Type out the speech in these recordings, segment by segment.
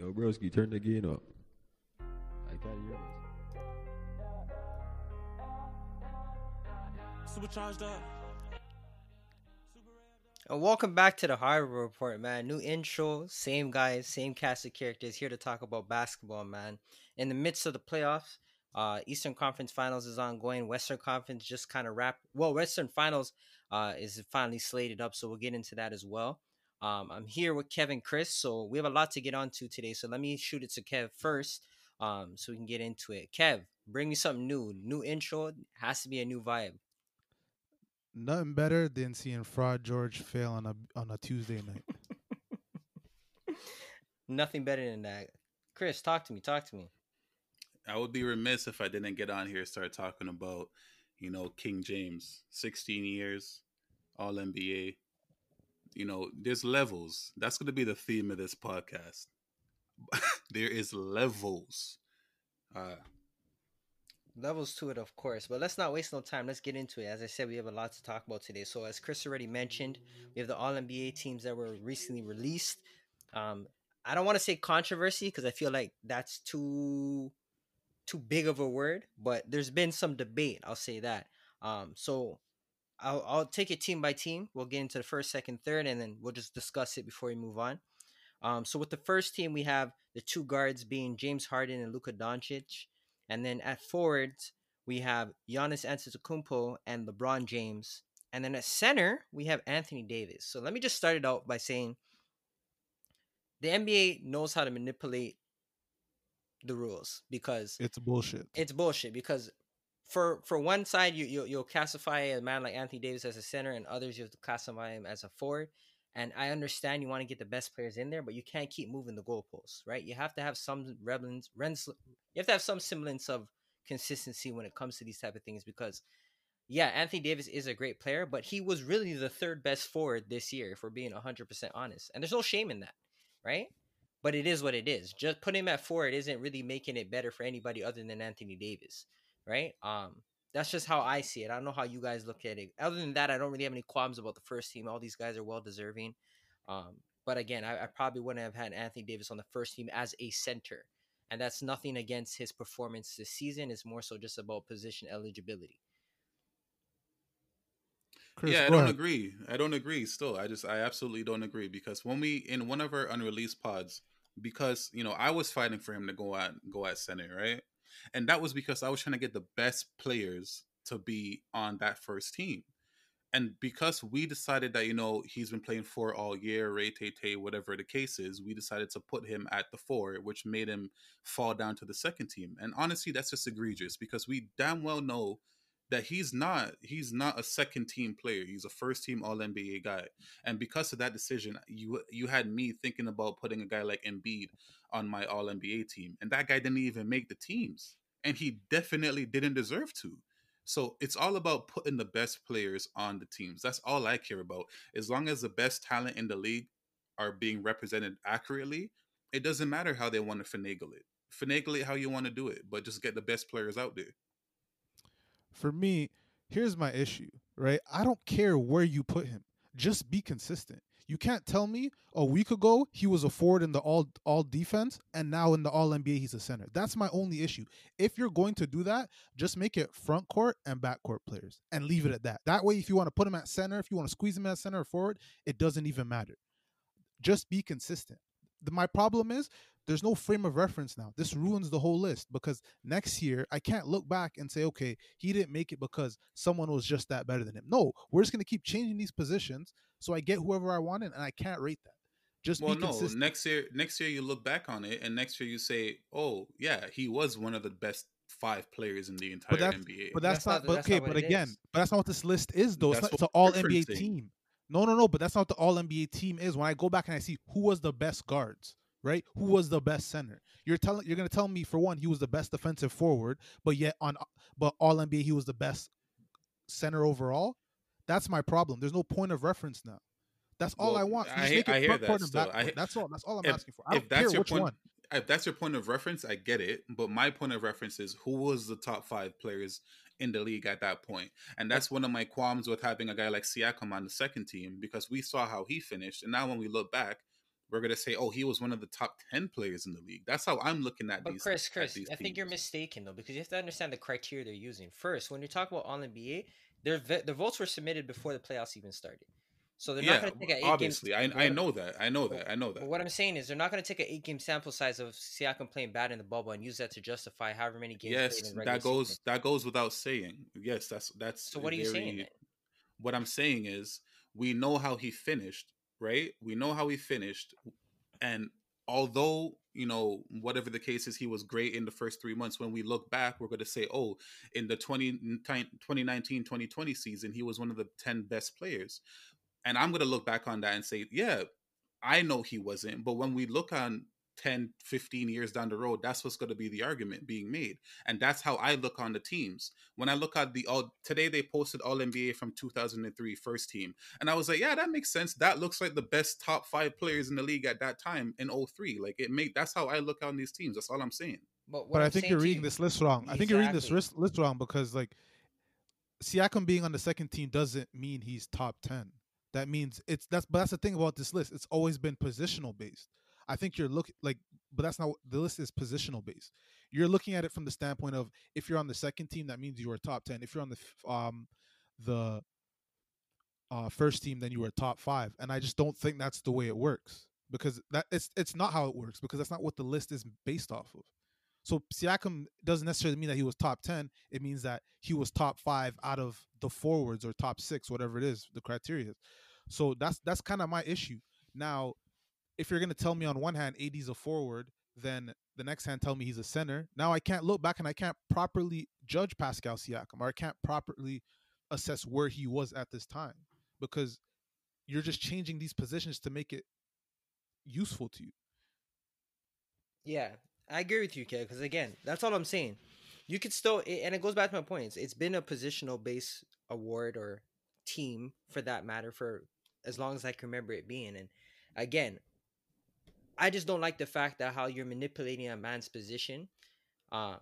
Yo, broski, turn the gain up. I can't hear this. Supercharged up. And welcome back to the Harvard Report, man. New intro, same guys, same cast of characters here to talk about basketball, man. In the midst of the playoffs, uh, Eastern Conference Finals is ongoing. Western Conference just kind of wrapped. Well, Western Finals uh, is finally slated up, so we'll get into that as well. Um, I'm here with Kevin Chris, so we have a lot to get on to today. So let me shoot it to Kev first, um, so we can get into it. Kev, bring me something new. New intro has to be a new vibe. Nothing better than seeing Fraud George fail on a on a Tuesday night. Nothing better than that. Chris, talk to me. Talk to me. I would be remiss if I didn't get on here and start talking about, you know, King James, 16 years, All NBA. You know, there's levels. That's going to be the theme of this podcast. there is levels. Uh, levels to it, of course. But let's not waste no time. Let's get into it. As I said, we have a lot to talk about today. So, as Chris already mentioned, we have the All NBA teams that were recently released. Um, I don't want to say controversy because I feel like that's too too big of a word, but there's been some debate. I'll say that. Um, so I'll I'll take it team by team. We'll get into the first, second, third, and then we'll just discuss it before we move on. Um, so with the first team, we have the two guards being James Harden and Luka Doncic. And then at forwards, we have Giannis Antetokounmpo and LeBron James. And then at center, we have Anthony Davis. So let me just start it out by saying the NBA knows how to manipulate the rules because it's bullshit. It's bullshit because for for one side you, you you'll classify a man like Anthony Davis as a center and others you'll classify him as a forward. And I understand you want to get the best players in there, but you can't keep moving the goalposts, right? You have to have some remnants, you have to have some semblance of consistency when it comes to these type of things because yeah, Anthony Davis is a great player, but he was really the third best forward this year, if we're being 100% honest. And there's no shame in that, right? But it is what it is. Just putting him at forward isn't really making it better for anybody other than Anthony Davis, right? Um, that's just how I see it. I don't know how you guys look at it. Other than that, I don't really have any qualms about the first team. All these guys are well deserving. Um, but again, I, I, probably wouldn't have had Anthony Davis on the first team as a center. And that's nothing against his performance this season. It's more so just about position eligibility. Chris, yeah, I don't ahead. agree. I don't agree. Still, I just I absolutely don't agree because when we in one of our unreleased pods, because you know I was fighting for him to go at go at center, right? And that was because I was trying to get the best players to be on that first team. And because we decided that, you know, he's been playing four all year, Ray Tay Tay, whatever the case is, we decided to put him at the four, which made him fall down to the second team. And honestly, that's just egregious because we damn well know that he's not he's not a second team player. He's a first team all NBA guy. And because of that decision, you you had me thinking about putting a guy like Embiid on my all NBA team. And that guy didn't even make the teams. And he definitely didn't deserve to. So it's all about putting the best players on the teams. That's all I care about. As long as the best talent in the league are being represented accurately, it doesn't matter how they want to finagle it. Finagle it how you want to do it, but just get the best players out there. For me, here's my issue, right? I don't care where you put him. Just be consistent. You can't tell me a week ago he was a forward in the all all defense and now in the all NBA he's a center. That's my only issue. If you're going to do that, just make it front court and back court players and leave it at that. That way if you want to put him at center, if you want to squeeze him at center or forward, it doesn't even matter. Just be consistent. The, my problem is there's no frame of reference now. This ruins the whole list because next year I can't look back and say, okay, he didn't make it because someone was just that better than him. No, we're just going to keep changing these positions so I get whoever I wanted, and I can't rate that. Just well, no. Consistent. Next year, next year you look back on it, and next year you say, "Oh, yeah, he was one of the best five players in the entire but NBA." But that's, that's not, not. But okay, but again, is. but that's not what this list is, though. It's, not, it's an All NBA team. No, no, no. But that's not what the All NBA team is. When I go back and I see who was the best guards, right? Who was the best center? You're telling you're gonna tell me for one he was the best defensive forward, but yet on but All NBA he was the best center overall. That's my problem. There's no point of reference now. That's all well, I want. I, I hear that. So I, that's all. That's all I'm if, asking for. I if that's your point, one. If that's your point of reference, I get it. But my point of reference is who was the top five players in the league at that point, and that's one of my qualms with having a guy like Siakam on the second team because we saw how he finished, and now when we look back, we're gonna say, oh, he was one of the top ten players in the league. That's how I'm looking at But these. Chris, Chris, these I think you're mistaken though because you have to understand the criteria they're using. First, when you talk about All NBA, their ve- the votes were submitted before the playoffs even started, so they're yeah, not going to take an eight obviously, game. I I know that, I know that, I know But that. what I'm saying is they're not going to take an eight game sample size of Siakam playing bad in the bubble and use that to justify however many games. Yes, that goes season. that goes without saying. Yes, that's that's. So what are you saying? Then? What I'm saying is, we know how he finished, right? We know how he finished, and although you know whatever the case is, he was great in the first three months. When we look back, we're going to say, oh, in the 2019-2020 season, he was one of the ten best players, and I'm going to look back on that and say, yeah, I know he wasn't, but when we look on 10, 15 years down the road, that's what's going to be the argument being made. And that's how I look on the teams. When I look at the all today, they posted All NBA from 2003 first team. And I was like, yeah, that makes sense. That looks like the best top five players in the league at that time in 03. Like it made that's how I look on these teams. That's all I'm saying. But, But I I'm think you're reading you- this list wrong. I think you're reading this list, list wrong because like Siakam being on the second team doesn't mean he's top ten. That means it's that's but that's the thing about this list. It's always been positional based. I think you're looking like, but that's not the list is positional based. You're looking at it from the standpoint of if you're on the second team, that means you are top ten. If you're on the um the uh, first team, then you were top five. And I just don't think that's the way it works because that it's it's not how it works because that's not what the list is based off of. So Siakam doesn't necessarily mean that he was top ten. It means that he was top five out of the forwards or top six, whatever it is, the criteria. So that's that's kind of my issue. Now, if you're gonna tell me on one hand AD's a forward, then the next hand tell me he's a center. Now I can't look back and I can't properly judge Pascal Siakam or I can't properly assess where he was at this time because you're just changing these positions to make it useful to you. Yeah, I agree with you, Kid. Because again, that's all I'm saying. You could still, and it goes back to my point. It's, it's been a positional base award or team for that matter for as long as I can remember it being. And again, I just don't like the fact that how you're manipulating a man's position, uh,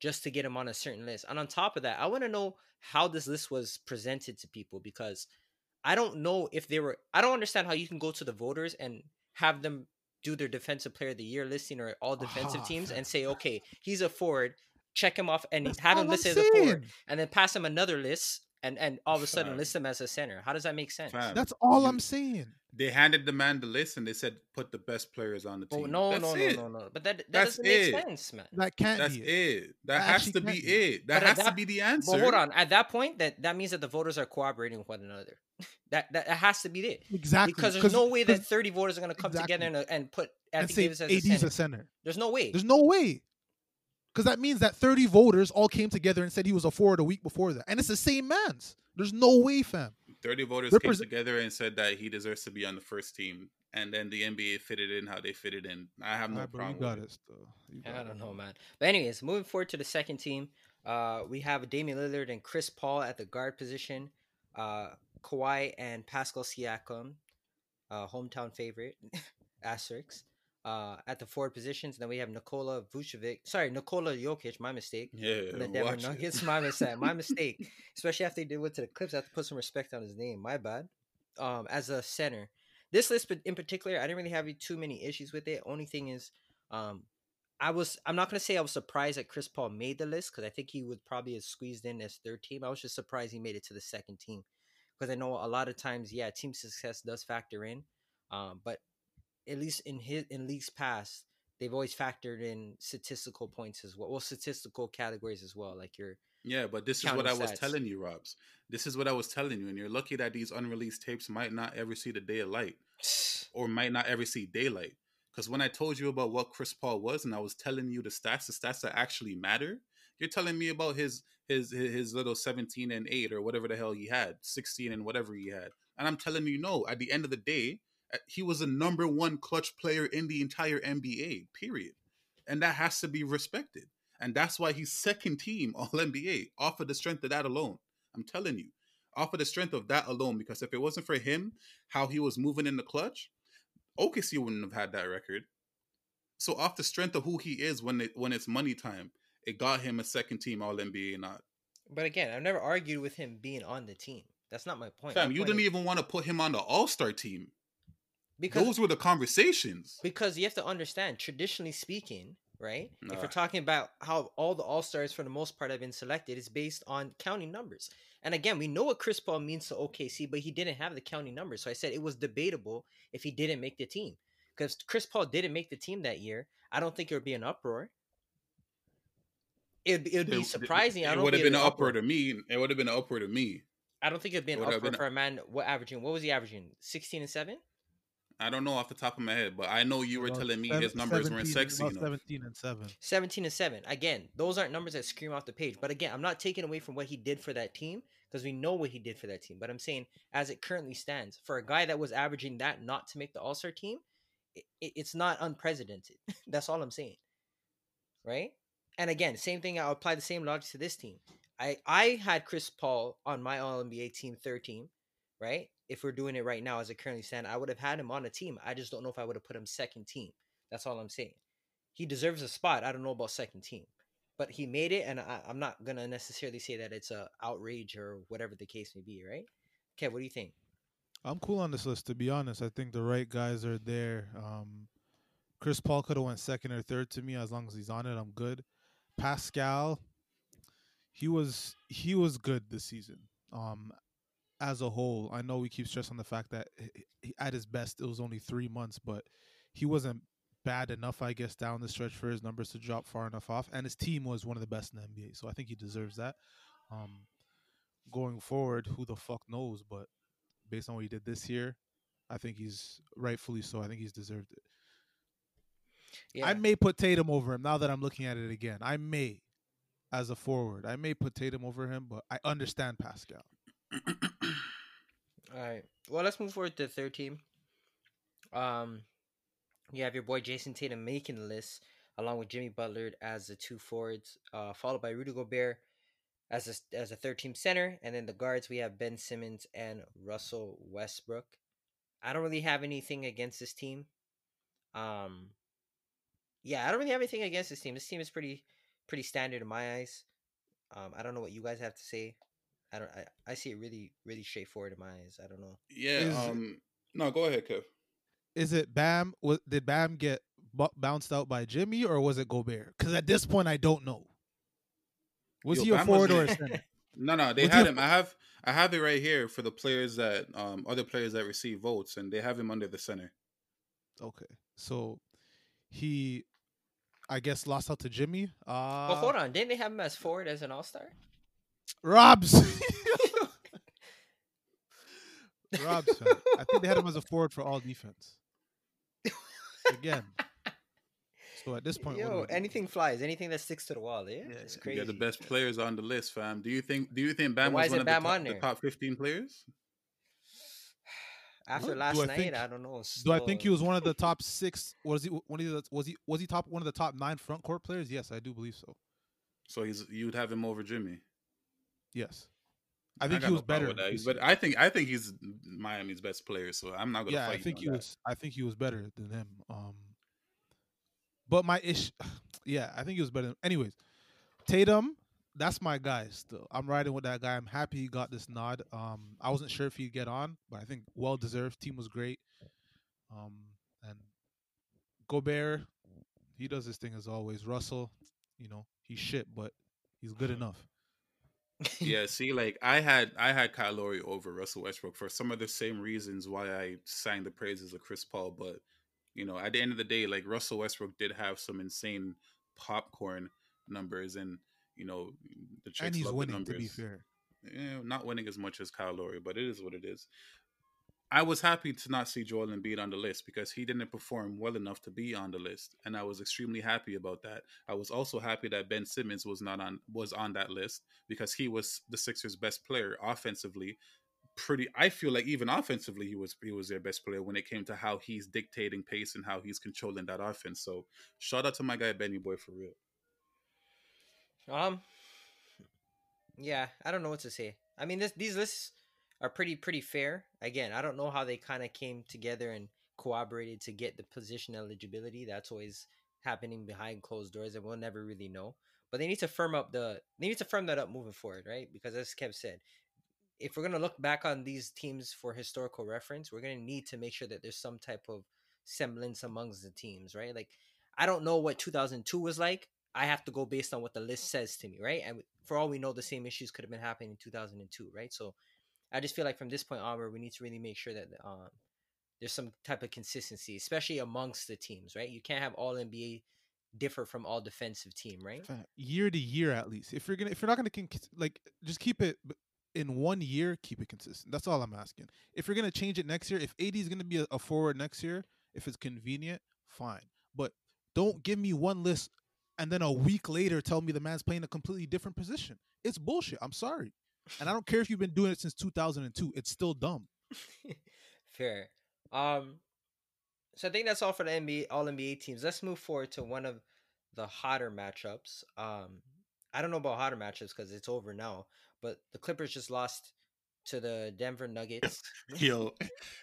just to get him on a certain list. And on top of that, I want to know how this list was presented to people because I don't know if they were. I don't understand how you can go to the voters and have them do their defensive player of the year listing or all defensive Ah, teams and say, okay, he's a forward, check him off and have him I'm listed as a forward, and then pass him another list and and all of a sudden Fam. list him as a center. How does that make sense? Fam. That's all You- I'm saying. They handed the man the list and they said put the best players on the Oh team. no, That's no, no, it. no, no. But that that That's doesn't make it. sense, man. That can't That's be it. it. That That has to be be. it. That But at has to be the answer. But hold on, at that point, that that means that the voters are cooperating with one another. that that, that has to be it. Exactly. Because there's no way that 'cause- 30 voters are going to come together and, and put and say Davis as a center. a center. There's no way. There's no way. Because that means that 30 voters all came together and said he was a forward a week before that. And it's the same man's. There's no way, fam. 30 voters They're came prese- together and said that he deserves to be on the first team. And then the NBA fitted in how they fitted in. I have no Alright, bro, you got with it still. You I don't it. know, man. But anyways, moving forward to the second team, uh, we have Damian Lillard and Chris Paul at the guard position. Uh, Kawhi and Pascal Siakam, uh, hometown favorite, asterisks. Uh, at the forward positions, then we have Nikola Vucevic. Sorry, Nikola Jokic. My mistake. Yeah, the Denver watch it. My mistake. My mistake. Especially after they did what to the Clips, I have to put some respect on his name. My bad. Um, as a center, this list in particular, I didn't really have too many issues with it. Only thing is, um, I was. I'm not gonna say I was surprised that Chris Paul made the list because I think he would probably have squeezed in as third team. I was just surprised he made it to the second team because I know a lot of times, yeah, team success does factor in. Um, but at least in his in leagues past, they've always factored in statistical points as well. Well, statistical categories as well, like your Yeah, but this is what I was telling you, Robs. This is what I was telling you. And you're lucky that these unreleased tapes might not ever see the day of light or might not ever see daylight. Because when I told you about what Chris Paul was and I was telling you the stats, the stats that actually matter, you're telling me about his his his little 17 and 8 or whatever the hell he had, 16 and whatever he had. And I'm telling you, no, at the end of the day, he was a number one clutch player in the entire NBA, period. And that has to be respected. And that's why he's second team All NBA off of the strength of that alone. I'm telling you, off of the strength of that alone. Because if it wasn't for him, how he was moving in the clutch, OKC wouldn't have had that record. So off the strength of who he is when it when it's money time, it got him a second team All NBA not. But again, I've never argued with him being on the team. That's not my point. Fam, My you point didn't is- even want to put him on the All Star team. Because Those were the conversations. because you have to understand, traditionally speaking, right? If Nah. we're talking about how all the all stars for the most part have been selected, is based on counting numbers. And again, we know what Chris Paul means to OKC, but he didn't have the counting numbers. So I said it was debatable if he didn't make the team. Because Chris Paul didn't make the team that year. I don't think it would be an uproar. It'd, be- it'd be It- surprising. I It don't would have been an uproar. uproar to me. It would have been an uproar to me. I don't think it'd be an It uproar been for a man. What averaging? What was he averaging? Sixteen and seven. I don't know off the top of my head, but I know you were About telling me seven- his numbers weren't 17 sexy about 17 and 7. 17 and 7. Again, those aren't numbers that scream off the page. But again, I'm not taking away from what he did for that team because we know what he did for that team. But I'm saying, as it currently stands, for a guy that was averaging that not to make the All Star team, it, it's not unprecedented. That's all I'm saying. Right? And again, same thing. I'll apply the same logic to this team. I, I had Chris Paul on my All NBA team, third team, right? If we're doing it right now as it currently stands, I would have had him on a team. I just don't know if I would have put him second team. That's all I'm saying he deserves a spot. I don't know about second team, but he made it, and I, I'm not gonna necessarily say that it's a outrage or whatever the case may be, right? Kev, what do you think? I'm cool on this list to be honest. I think the right guys are there. Um, Chris Paul could have went second or third to me as long as he's on it. I'm good. Pascal, he was he was good this season. Um, as a whole, I know we keep stressing the fact that he- at his best it was only three months, but he wasn't bad enough, I guess, down the stretch for his numbers to drop far enough off. And his team was one of the best in the NBA, so I think he deserves that. Um, going forward, who the fuck knows? But based on what he did this year, I think he's rightfully so. I think he's deserved it. Yeah, I may put Tatum over him now that I'm looking at it again. I may, as a forward, I may put Tatum over him, but I understand Pascal. All right. Well, let's move forward to the third team. Um, you have your boy Jayson Tatum making the list, along with Jimmy Butler as the two forwards, uh, followed by Rudy Gobert as a as a third team center, and then the guards we have Ben Simmons and Russell Westbrook. I don't really have anything against this team. Um, yeah, I don't really have anything against this team. This team is pretty pretty standard in my eyes. Um, I don't know what you guys have to say. I don't. I, I see it really really straightforward in my eyes. I don't know. Yeah. Is- um. No, go ahead, Kev. Is it Bam? Was, did Bam get bu- bounced out by Jimmy, or was it Gobert? Because at this point, I don't know. Was Yo, he a Bam forward or a center? No, no, they Was had him. I have, I have it right here for the players that, um, other players that receive votes, and they have him under the center. Okay, so he, I guess, lost out to Jimmy. Uh, But hold on, didn't they have him as forward as an all star? Robs. Robs. I think they had him as a forward for all defense. Again. So at this point, Yo, anything flies. Anything that sticks to the wall. Yeah, Yeah, it's crazy. You're the best players on the list, fam. Do you think? Do you think Bam why was is one it of the Bam top, on the there? top 15 players? After What? last Do I night, think- I don't know. Do I think he was one of the top six? Was he one of the was he was he top one of the top nine front court players? Yes, I do believe so. So he's you'd have him over Jimmy. Yes, I think got he was problem better. with that. this But. I think I think he's Miami's best player. So I'm not gonna yeah, fight I think he that. was. I think he was better than him. Um, but my ish, yeah, I think he was better. Anyways, Tatum, that's my guy. Still, I'm riding with that guy. I'm happy he got this nod. Um, I wasn't sure if he'd get on, but I think well deserved. Team was great. Um, and Gobert, he does his thing as always. Russell, you know, he's shit, but he's good enough. Yeah, see, like I had I had Kyle Lowry over Russell Westbrook for some of the same reasons why I sang the praises of Chris Paul, but you know, at the end of the day, like Russell Westbrook did have some insane popcorn numbers, and you know, the chicks and he's love the winning. To be fair, Eh, not winning as much as Kyle Lowry, but it is what it is. I was happy to not see Joel Embiid on the list because he didn't perform well enough to be on the list, and I was extremely happy about that. I was also happy that Ben Simmons was not on was on that list because he was the Sixers' best player offensively. Pretty, I feel like even offensively, he was he was their best player when it came to how he's dictating pace and how he's controlling that offense. So, shout out to my guy Benny Boy for real. Um, yeah, I don't know what to say. I mean, this these lists are pretty pretty fair. Again, I don't know how they kind of came together and cooperated to get the position eligibility. That's always happening behind closed doors, and we'll never really know. But they need to firm up the they need to firm that up moving forward, right? Because as Kev said, if we're gonna look back on these teams for historical reference, we're gonna need to make sure that there's some type of semblance amongst the teams, right? Like, I don't know what 2002 was like. I have to go based on what the list says to me, right? And for all we know, the same issues could have been happening in 2002, right? So, I just feel like from this point onward, we need to really make sure that um, there's some type of consistency, especially amongst the teams, right? You can't have all NBA differ from all defensive team, right? Year to year, at least. If you're gonna, if you're not gonna like, just keep it in one year. Keep it consistent. That's all I'm asking. If you're gonna change it next year, if AD is gonna be a forward next year, if it's convenient, fine. But don't give me one list and then a week later tell me the man's playing a completely different position. It's bullshit. I'm sorry. And I don't care if you've been doing it since 2002. It's still dumb. Fair. Um so I think that's all for the NBA all NBA teams. Let's move forward to one of the hotter matchups. Um I don't know about hotter matchups because it's over now, but the Clippers just lost to the Denver Nuggets. Yo,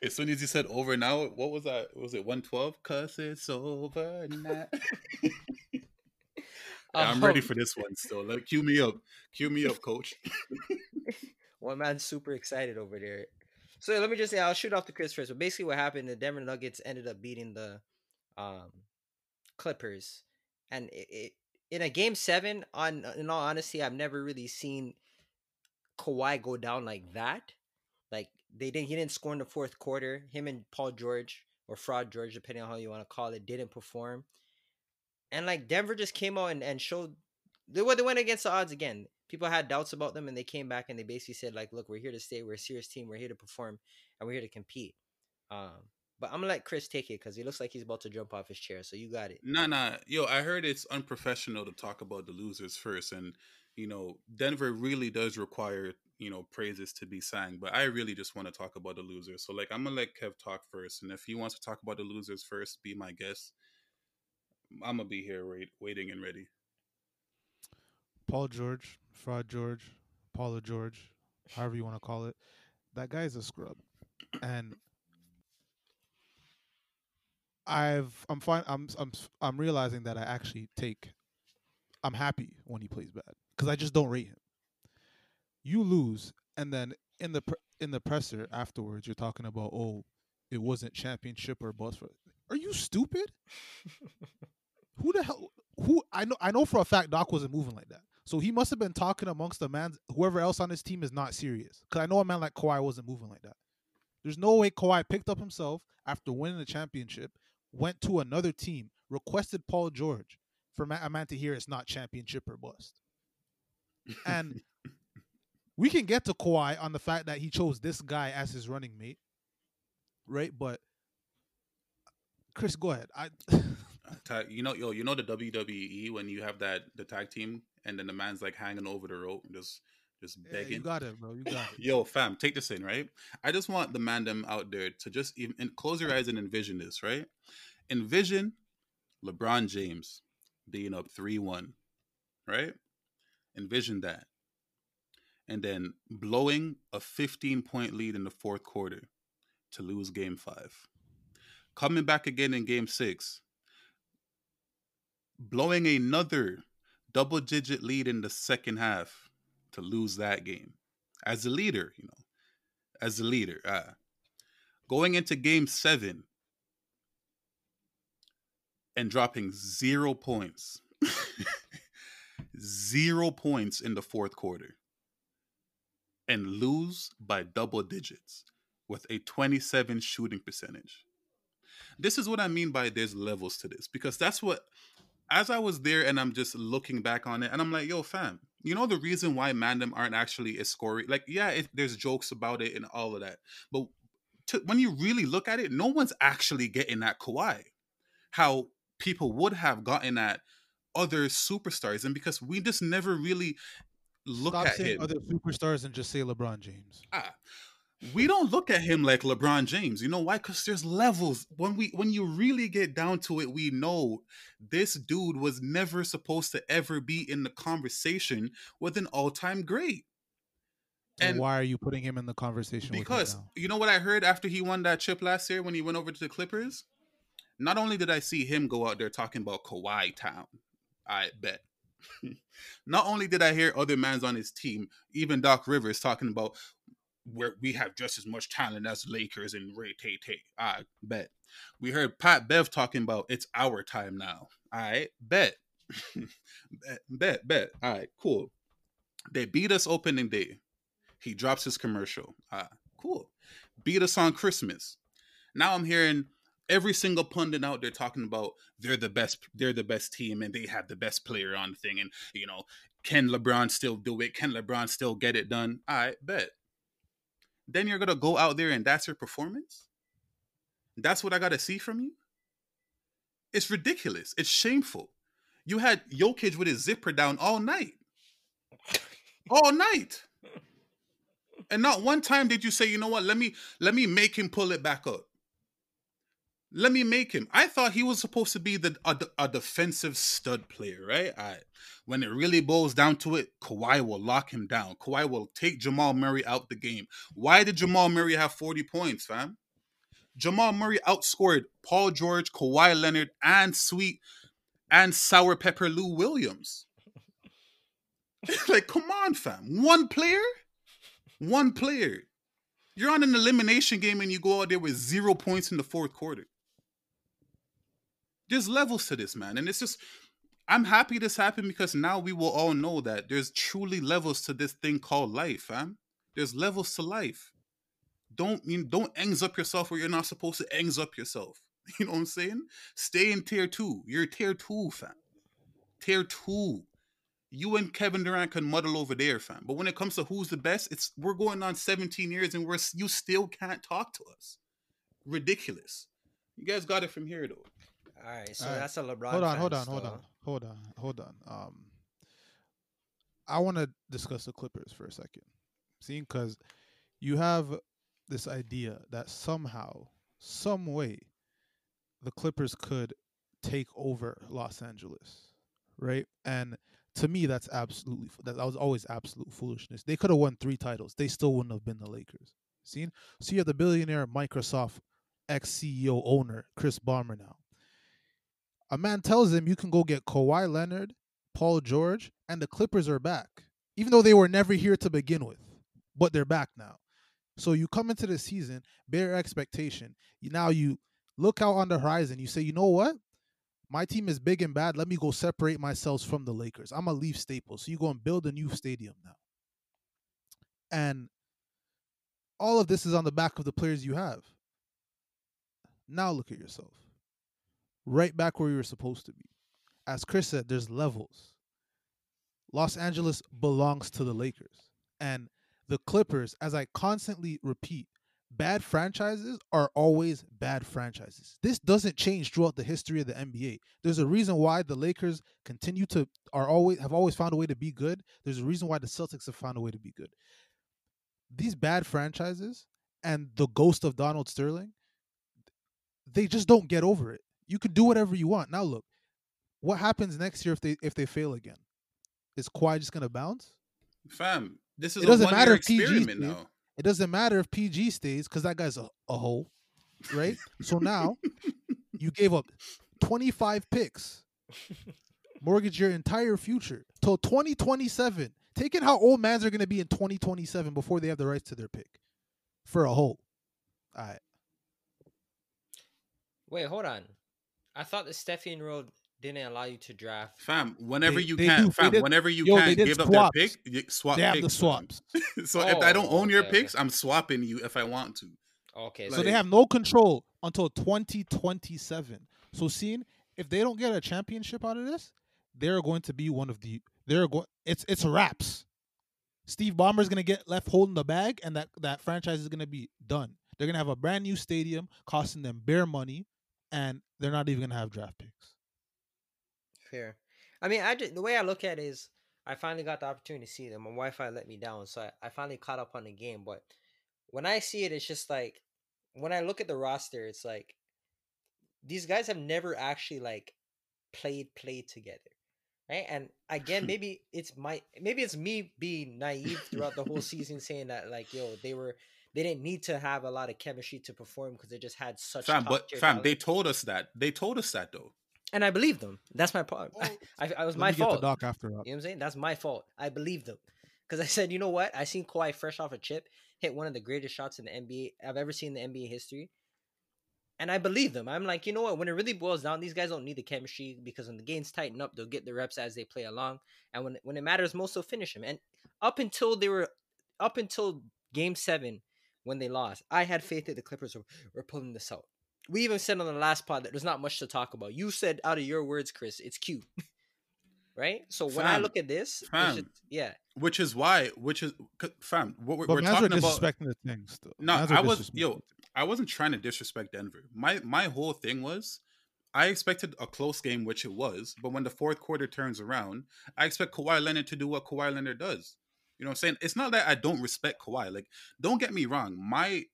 as soon as you said over now, what was that? Was it 112? Cause it's over now. I'm ready Um, for this one still. Let cue me up. Cue me up, coach. One man's super excited over there. So let me just say, I'll shoot off the Chris first. But basically, what happened? The Denver Nuggets ended up beating the um, Clippers, and it, it in a game seven. On in all honesty, I've never really seen Kawhi go down like that. Like they didn't. He didn't score in the fourth quarter. Him and Paul George or Fraud George, depending on how you want to call it, didn't perform. And like Denver just came out and, and showed they they went against the odds again. People had doubts about them and they came back and they basically said, like, look, we're here to stay, we're a serious team, we're here to perform, and we're here to compete. Um, but I'm gonna let Chris take it because he looks like he's about to jump off his chair. So you got it. Nah, nah. Yo, I heard it's unprofessional to talk about the losers first. And, you know, Denver really does require, you know, praises to be sang. But I really just want to talk about the losers. So, like, I'm to let Kev talk first. And if he wants to talk about the losers first, be my guest. I'm going to be here wait, waiting and ready. Paul George, Fraud George, Paula George, however you want to call it. That guy's a scrub, and I've I'm fine. I'm I'm I'm realizing that I actually take. I'm happy when he plays bad because I just don't rate him. You lose, and then in the pr- in the presser afterwards, you're talking about oh, it wasn't championship or bust. For, are you stupid? Who the hell? Who I know? I know for a fact Doc wasn't moving like that. So he must have been talking amongst the man. Whoever else on his team is not serious. Because I know a man like Kawhi wasn't moving like that. There's no way Kawhi picked up himself after winning the championship, went to another team, requested Paul George for a man to hear it's not championship or bust. And we can get to Kawhi on the fact that he chose this guy as his running mate, right? But Chris, go ahead. I Ta- You know, yo, you know the WWE when you have that the tag team and then the man's like hanging over the rope, just just Yeah, begging. you got it, bro. You got it. Yo, fam, take this in, right? I just want the man them out there to just even and close your eyes and envision this, right? Envision LeBron James being up 3 1, right? Envision that. And then blowing a 15 point lead in the fourth quarter to lose game five. Coming back again in game six, blowing another double digit lead in the second half to lose that game as a leader, you know, as a leader. Uh, going into game seven and dropping zero points, zero points in the fourth quarter, and lose by double digits with a 27 shooting percentage. This is what I mean by there's levels to this because that's what as I was there and I'm just looking back on it and I'm like, yo, fam, you know the reason why Mandem aren't actually a scoring like, yeah, it, there's jokes about it and all of that, but to, when you really look at it, no one's actually getting that Kawhi. How people would have gotten at other superstars, and because we just never really look Stop at saying him. other superstars and just say LeBron James. Ah, we don't look at him like LeBron James. You know why? Because there's levels. When we when you really get down to it, we know this dude was never supposed to ever be in the conversation with an all-time great. And- why are you putting him in the conversation? Because you know what I heard after he won that chip last year when he went over to the Clippers? Not only did I see him go out there talking about Kawhi Town, I bet. Not only did I hear other mans on his team, even Doc Rivers talking about where we have just as much talent as Lakers and Ray Tay Tay. I bet. We heard Pat Bev talking about it's our time now. Right, bet. bet, bet, bet. All right, cool. They beat us opening day. He drops his commercial. Ah, cool. Beat us on Christmas. Now I'm hearing every single pundit out there talking about they're the best, they're the best team, and they have the best player on the thing. And you know, can LeBron still do it? Can LeBron still get it done? I bet. Then you're gonna go out there and that's your performance. That's what I gotta see from you. It's ridiculous. It's shameful. You had Jokic with his zipper down all night, all night, and not one time did you say, you know what? Let me let me make him pull it back up. Let me make him. I thought he was supposed to be the a, a defensive stud player, right? I, when it really boils down to it, Kawhi will lock him down. Kawhi will take Jamal Murray out the game. Why did Jamal Murray have 40 points, fam? Jamal Murray outscored Paul George, Kawhi Leonard, and Sweet and Sour Pepper Lou Williams. like, come on, fam. One player? One player. You're on an elimination game and you go out there with zero points in the fourth quarter. There's levels to this, man. And it's just, I'm happy this happened because now we will all know that there's truly levels to this thing called life, fam. There's levels to life. Don't mean don't ends up yourself where you're not supposed to ends up yourself. You know what I'm saying? Stay in tier two. You're tier two, fam. Tier two. You and Kevin Durant can muddle over there, fam. But when it comes to who's the best, it's we're going on 17 years and we're you still can't talk to us. Ridiculous. You guys got it from here though. All right, so All right. that's a LeBron. hold on, hold on, hold on, hold on, hold on. Um, I want to discuss the Clippers for a second. Seeing because you have this idea that somehow, some way, the Clippers could take over Los Angeles, right? And to me, that's absolutely that was always absolute foolishness. They could have won three titles. They still wouldn't have been the Lakers. Seen? So you have the billionaire Microsoft ex CEO owner Chris Ballmer now. A man tells him you can go get Kawhi Leonard, Paul George, and the Clippers are back, even though they were never here to begin with, but they're back now. So you come into the season, bare expectation. Now you look out on the horizon. You say, you know what? My team is big and bad. Let me go separate myself from the Lakers. I'm gonna leave Staples. So you go and build a new stadium now. And all of this is on the back of the players you have. Now look at yourself. Right back where you were supposed to be. As Chris said, there's levels. Los Angeles belongs to the Lakers. And the Clippers, as I constantly repeat, bad franchises are always bad franchises. This doesn't change throughout the history of the NBA. There's a reason why the Lakers continue to are always have always found a way to be good. There's a reason why the Celtics have found a way to be good. These bad franchises and the ghost of Donald Sterling, they just don't get over it. You can do whatever you want. Now look, what happens next year if they if they fail again? Is Kawhi just gonna bounce? Fam, this is It a doesn't one matter year if PG experiment stays. now. It doesn't matter if PG stays because that guy's a, a hole, right? so now you gave up 25 picks, mortgage your entire future till 2027. Take in how old mans are going to be in 2027 before they have the rights to their pick for a hole. All right. Wait, hold on. I thought the Stepien rule didn't allow you to draft. Fam, whenever They- you they can, do. Fam, did- whenever you yo, can did give up swaps. their pick, you swap They have the picks, fam. swaps. so if I don't Oh, own your okay, okay. picks, I'm swapping you if I want to. Okay, So they have no control until 2027. So seeing if they don't get a championship out of this, they're going to be one of the they're going it's it's wraps. Steve Ballmer's going to get left holding the bag and that that franchise is going to be done. They're going to have a brand new stadium costing them bare money and they're not even going to have draft picks. fair. I mean, I just, the way I look at it is, I finally got the opportunity to see them. My Wi-Fi let me down, so I, I finally caught up on the game. But when I see it, it's just like when I look at the roster, it's like these guys have never actually like played played together, right? And again, maybe it's my maybe it's me being naive throughout the whole season, saying that like yo they were they didn't need to have a lot of chemistry to perform because they just had such Fam, top but fam, talent. they told us that. They told us that though. and I believe them. That's my part. Well, I, I, was Let my me get fault. the doc after up. You know what I'm saying? That's my fault. I believe them. Because I said, you know what? I seen Kawhi fresh off a chip. hit one of the greatest shots in the NBA I've ever seen in the NBA history. And I believe them. I'm like, you know what? When it really boils down, these guys don't need the chemistry because when the games tighten up, they'll get the reps as they play along. And when when it matters most, they'll finish them. And up until they were, up until Game Seven, when they lost, I had faith that the Clippers were, were pulling this out. We even said on the last pod that there's not much to talk about. You said out of your words, Chris, it's cute. right? So when I look at this, fam. just- yeah, Which is why, which is fam, what we're, But we're talking about. disrespecting the things. Though. No, Mans I was yo. I wasn't trying to disrespect Denver. My my whole thing was, I expected a close game, which it was. But when the fourth quarter turns around, I expect Kawhi Leonard to do what Kawhi Leonard does. You know what I'm saying? It's not that I don't respect Kawhi. Like, don't get me wrong. My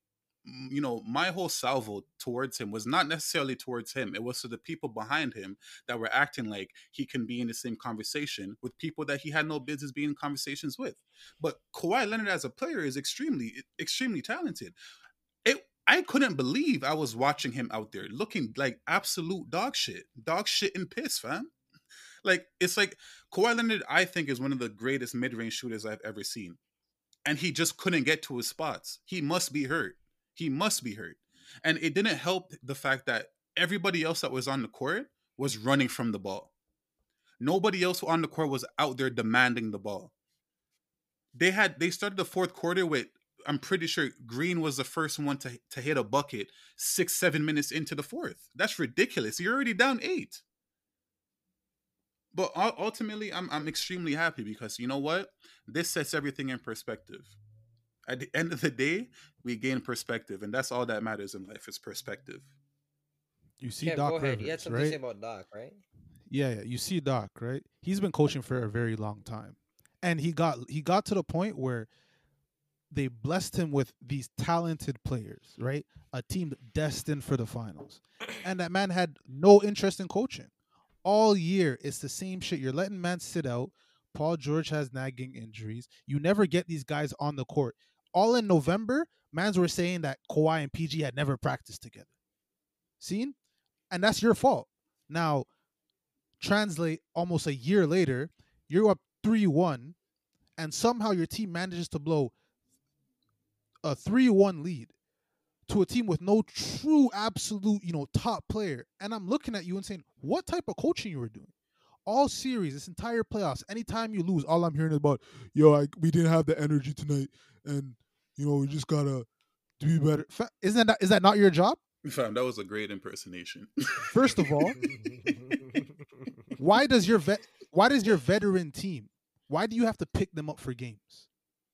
you know, my whole salvo towards him was not necessarily towards him. It was to the people behind him that were acting like he can be in the same conversation with people that he had no business being in conversations with. But Kawhi Leonard as a player is extremely, extremely talented. It I couldn't believe I was watching him out there looking like absolute dog shit. Dog shit and piss, fam. Like it's like Kawhi Leonard, I think, is one of the greatest mid-range shooters I've ever seen. And he just couldn't get to his spots. He must be hurt. He must be hurt. And it didn't help the fact that everybody else that was on the court was running from the ball. Nobody else on the court was out there demanding the ball. They had they started the fourth quarter with I'm pretty sure Green was the first one to to hit a bucket six seven minutes into the fourth. That's ridiculous. You're already down eight. But ultimately, I'm I'm extremely happy because you know what? This sets everything in perspective. At the end of the day, we gain perspective, and that's all that matters in life is perspective. You see Kev, Doc go ahead. Rivers, You had something right? to say about Doc, right? Yeah, yeah. You see Doc, right? He's been coaching for a very long time. And he got he got to the point where they blessed him with these talented players, right? A team destined for the finals. And that man had no interest in coaching. All year it's the same shit. You're letting man sit out. Paul George has nagging injuries. You never get these guys on the court. All in November, mans were saying that Kawhi and PG had never practiced together. Seen? And that's your fault. Now, translate almost a year later, you're up 3 1, and somehow your team manages to blow a 3 1 lead to a team with no true, absolute, you know, top player. And I'm looking at you and saying, what type of coaching you were doing? All series, this entire playoffs, anytime you lose, all I'm hearing is about, yo, I, we didn't have the energy tonight, and, you know, we just gotta do better. Isn't that, is that not your job? Fam, that was a great impersonation. First of all, why does your vet why does your veteran team why do you have to pick them up for games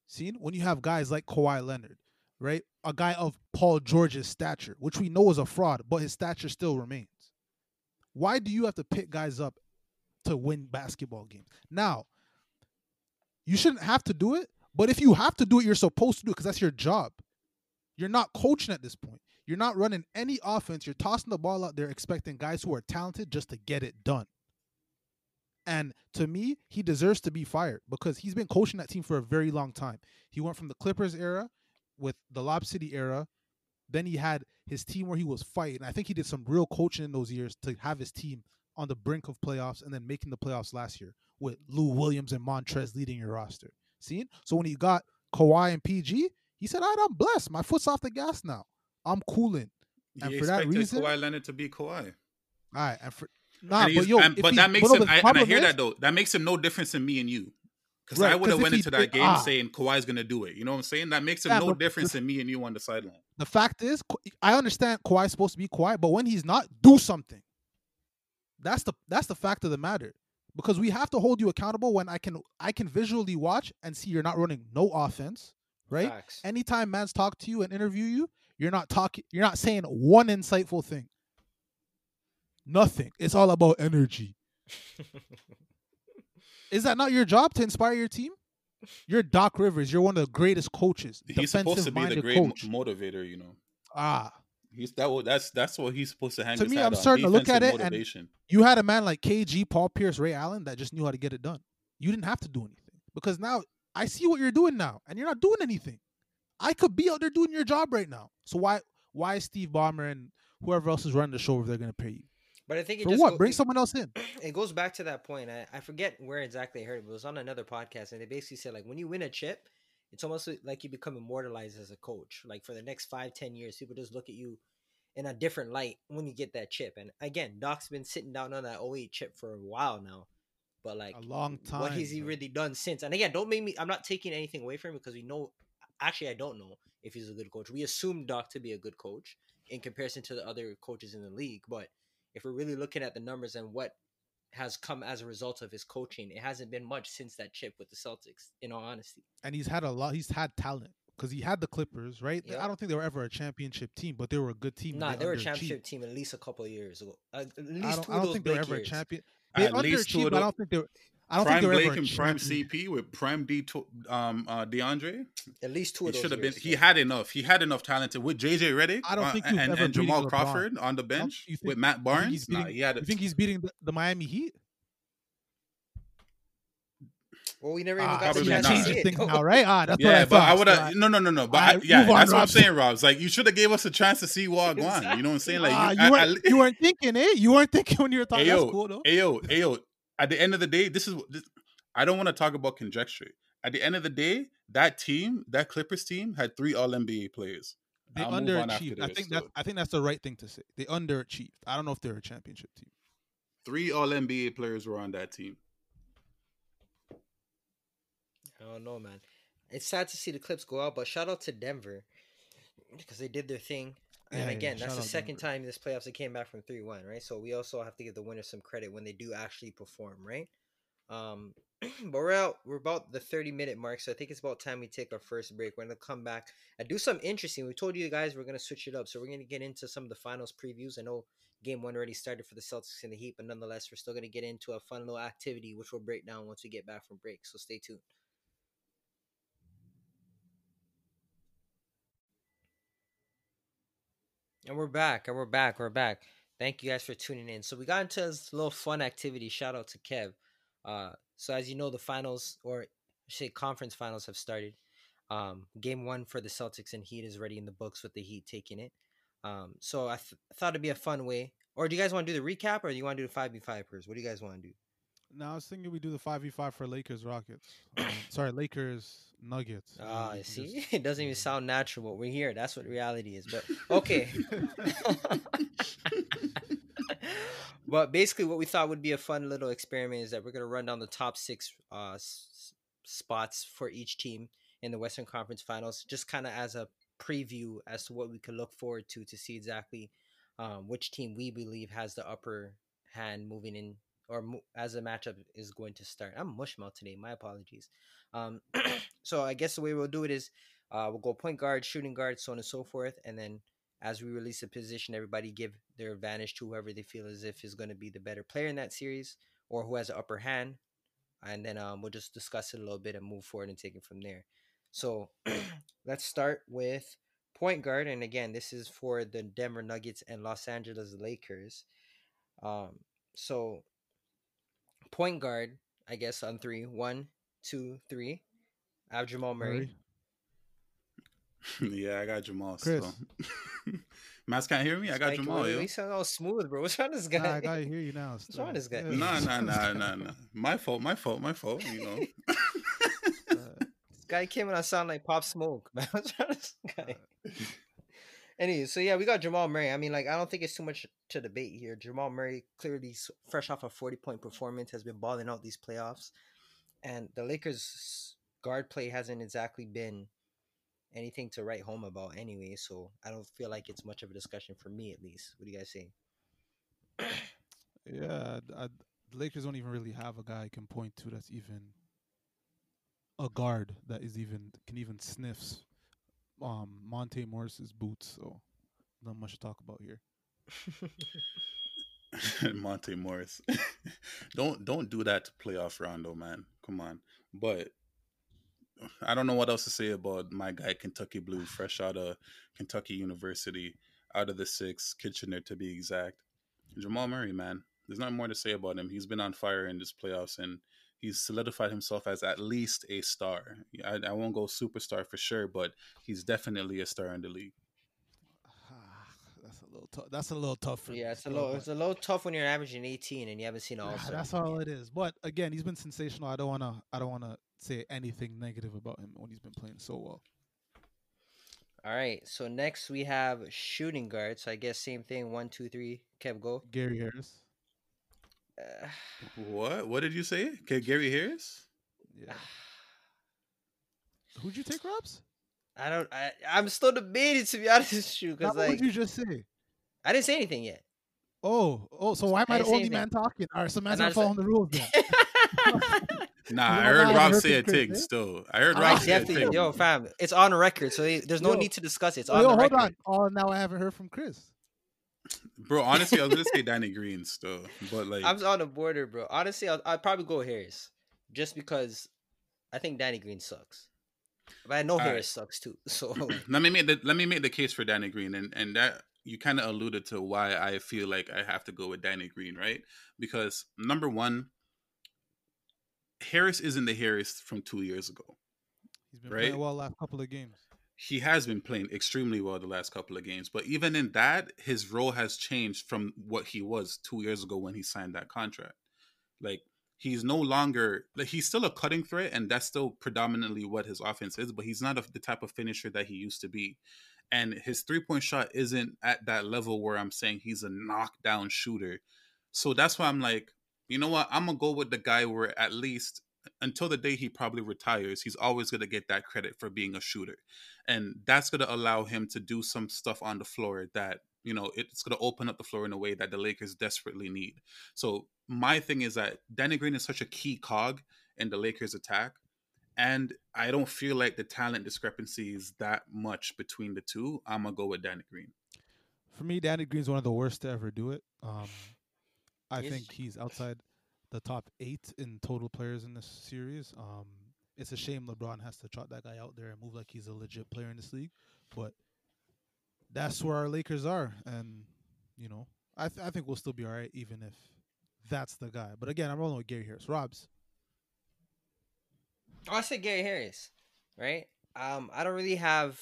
seen when you have guys like Kawhi Leonard right a guy of Paul George's stature which we know is a fraud but his stature still remains why do you have to pick guys up to win basketball games now you shouldn't have to do it but if you have to do it you're supposed to do it because that's your job you're not coaching at this point you're not running any offense. You're tossing the ball out there expecting guys who are talented just to get it done. And to me, he deserves to be fired because he's been coaching that team for a very long time. He went from the Clippers era with the Lob City era. Then he had his team where he was fighting. I think he did some real coaching in those years to have his team on the brink of playoffs and then making the playoffs last year with Lou Williams and Montrez leading your roster. See? So when he got Kawhi and PG, he said, All right, I'm blessed. My foot's off the gas now. I'm cooling. And he for that reason- Kawhi Leonard to be Kawhi. All right, and for nah, And but yo, and- but that makes him. I, and I hear is- that though. That makes him no difference in me and you, because Right, I would have went into that game ah. saying Kawhi's gonna do it. You know what I'm saying? That makes him Yeah, no but difference the- in me and you on the sideline. The fact is, I understand Kawhi's supposed to be quiet, but when he's not, do something. That's the that's the fact of the matter. Because we have to hold you accountable when I can I can visually watch and see you're not running no offense, right? Facts. Anytime man's talk to you and interview you, you're not talking you're not saying one insightful thing. Nothing. It's all about energy. Is that not your job to inspire your team? You're Doc Rivers. You're one of the greatest coaches. He's supposed to be the great coach. motivator. You know, Ah, he's that. That's that's what he's supposed to hang To me, I'm starting to look at it and- motivation. you had a man like KG, Paul Pierce, Ray Allen that just knew how to get it done. You didn't have to do anything because now I see what you're doing now, and you're not doing anything. I could be out there doing your job right now. So why why is Steve Ballmer and whoever else is running the show over there going to pay you But I think it for just what? go- Bring someone else in. it goes back to that point. I, I forget where exactly I heard it, but it was on another podcast, and they basically said like when you win a chip, it's almost like you become immortalized as a coach. Like for the next five, ten years, people just look at you in a different light when you get that chip. And again, Doc's been sitting down on that 08 chip for a while now. But like A long time. what has he bro. really done since? And again, don't make me I'm not taking anything away from him because we know actually I don't know if he's a good coach. We assume Doc to be a good coach in comparison to the other coaches in the league. But if we're really looking at the numbers and what has come as a result of his coaching, it hasn't been much since that chip with the Celtics, in all honesty. and he's had a lot. He's had talent because he had the Clippers, right? Yep. I don't think they were ever a championship team, but they were a good team. and Nah, they were a championship team at least a couple of years ago. Uh, at least I don't, two I don't those think they were Blake ever a champion. They At least two underachieved, but I don't think they were. I don't prime think Blake and prime. CP with prime D to, um uh DeAndre. At least two He of those. should have been. He yeah. had enough. He had enough talent with JJ Redick. I don't uh, think he was and, ever and Jamal Crawford on the bench you think- with Matt You think Barnes. he's Nah, he had. You think he's beating the, the Miami Heat? Well, we never even Ah, got the probably not. to see your it. thinking now, right? Ah, that's what yeah, I but I would have. No, no, no, no. But I, yeah, on, that's what I'm saying, Rob. saying, Rob's. Like you should have gave us a chance to see what going. You know what I'm saying? Like Ah, you, you, I- weren't, I- you weren't thinking, eh? You weren't thinking when you were talking. Ayo, That's cool, though. Ayo, ayo. At the end of the day, this is this, I don't want to talk about conjecture. At the end of the day, that team, that Clippers team, had three All NBA players. They I'll move on underachieved. I this, think that's I think that's the right thing to say. They underachieved. I don't know if they're a championship team. Three All NBA players were on that team. I don't know, man. It's sad to see the clips go out, but shout out to Denver because they did their thing. And yeah, again, that's the second Denver. time this playoffs they came back from three one, right? So we also have to give the winners some credit when they do actually perform, right? Um, but we're out. We're about the thirty minute mark, so I think it's about time we take our first break. We're gonna come back and do something interesting. We told you guys we're gonna switch it up, so we're gonna get into some of the finals previews. I know game one already started for the Celtics and the Heat, but nonetheless, we're still gonna get into a fun little activity, which we'll break down once we get back from break. So stay tuned. And we're back, and we're back, we're back. Thank you guys for tuning in. So we got into this little fun activity. Shout out to Kev. Uh, so as you know, the finals or I say conference finals have started. Um, game one for the Celtics and Heat is ready in the books with the Heat taking it. Um, so I th- thought it'd be a fun way. Or do you guys want to do the recap, or do you want to do the five v five first? What do you guys want to do? Now I was thinking we do the five v five for Lakers Rockets. Um, sorry, Lakers Nuggets. Ah, you see, just- it doesn't even sound natural, but we're here. That's what reality is. But okay. but basically, what we thought would be a fun little experiment is that we're gonna run down the top six uh, s- spots for each team in the Western Conference Finals, just kind of as a preview as to what we could look forward to to see exactly um, which team we believe has the upper hand moving in or as the matchup is going to start. I'm mushmouth today. My apologies. Um, so I guess the way we'll do it is uh, we'll go point guard, shooting guard, so on and so forth, and then as we release a position, everybody give their advantage to whoever they feel as if is going to be the better player in that series or who has the upper hand, and then um, we'll just discuss it a little bit and move forward and take it from there. So let's start with point guard, and again, this is for the Denver Nuggets and Los Angeles Lakers. Um, so point guard, I guess on three, one, two, three. I have Jamal Murray. Murray. yeah, I got Jamal. Chris. So. Mats can't hear me. I got Spike, Jamal. wait, Yo. We sound all smooth, bro. What's wrong with this guy? Nah, I gotta hear you now. What's wrong with this guy? Yeah. Nah, nah, nah, nah, nah. My fault. My fault. My fault. You know. Uh, This guy came in on sound like Pop Smoke, man. What's wrong with this guy? Uh, Anyway, so yeah, we got Jamal Murray. I mean, like, I don't think it's too much to debate here. Jamal Murray, clearly fresh off a 40 point performance, has been balling out these playoffs. And the Lakers' guard play hasn't exactly been anything to write home about anyway. So I don't feel like it's much of a discussion for me, at least. What do you guys say? Yeah, I, the Lakers don't even really have a guy I can point to that's even a guard that is even can even sniffs um Monte Morris's boots. So not much to talk about here. Monte Morris. don't don't do that to playoff Rondo, man. Come on. But I don't know what else to say about my guy Kentucky Blue, fresh out of Kentucky University, out of the six, Kitchener to be exact. Jamal Murray, man. There's not more to say about him. He's been on fire in this playoffs and he's solidified himself as at least a star. I, I won't go superstar for sure, but he's definitely a star in the league. that's a little tough. That's a little tough for me Yeah, it's a little it's a little tough when you're averaging 18 and you haven't seen all. Yeah, that's all it is. But again, he's been sensational. I don't wanna I don't wanna say anything negative about him when he's been playing so well. All right. So next we have shooting guard. So I guess same thing. One, two, three. Kev, go. Gary Harris. Uh, What? What did you say? Okay, Gary Harris. Yeah. Who'd you take, Robs? I don't. I, I'm still debating to be honest with you Now, because what like would you just say? I didn't say anything yet. Oh, oh, so why am I I the only man talking? All right, so man's And I not said- following the rules then. Nah, You I heard now Rob say a from thing. Still, I heard I Rob say a thing. yo, fam, it's on record, so there's no Yo. need to discuss it. It's oh, on yo, the hold on. Oh, now I haven't heard from Chris. Bro, honestly, I was gonna say Danny Green still, but like, I was on the border, bro. Honestly, I'll, I'd probably go Harris, just because I think Danny Green sucks. But I know right. Harris sucks too. So let me make the let me make the case for Danny Green, and and that you kind of alluded to why I feel like I have to go with Danny Green, right? Because number one, Harris isn't the Harris from two years ago. He's been Right. playing well last couple of games. He has been playing extremely well the last couple of games. But even in that, his role has changed from what he was two years ago when he signed that contract. Like he's no longer like he's still a cutting threat, and that's still predominantly what his offense is. But he's not a, the type of finisher that he used to be. And his three point shot isn't at that level where I'm saying he's a knockdown shooter. So that's why I'm like, you know what? I'm gonna go with the guy where at least until the day he probably retires, he's always gonna get that credit for being a shooter and that's going to allow him to do some stuff on the floor that you know it's going to open up the floor in a way that the Lakers desperately need. So my thing is that Danny Green is such a key cog in the Lakers attack and I don't feel like the talent discrepancy is that much between the two. I'm going to go with Danny Green. For me, Danny Green's one of the worst to ever do it. Um, I He's- think he's outside the top eight in total players in this series. Um, it's a shame LeBron has to trot that guy out there and move like he's a legit player in this league, but that's where our Lakers are, and you know, I th- I think we'll still be all right even if that's the guy. But again, I'm rolling with Gary Harris. Robs. I said Gary Harris, right? Um, I don't really have.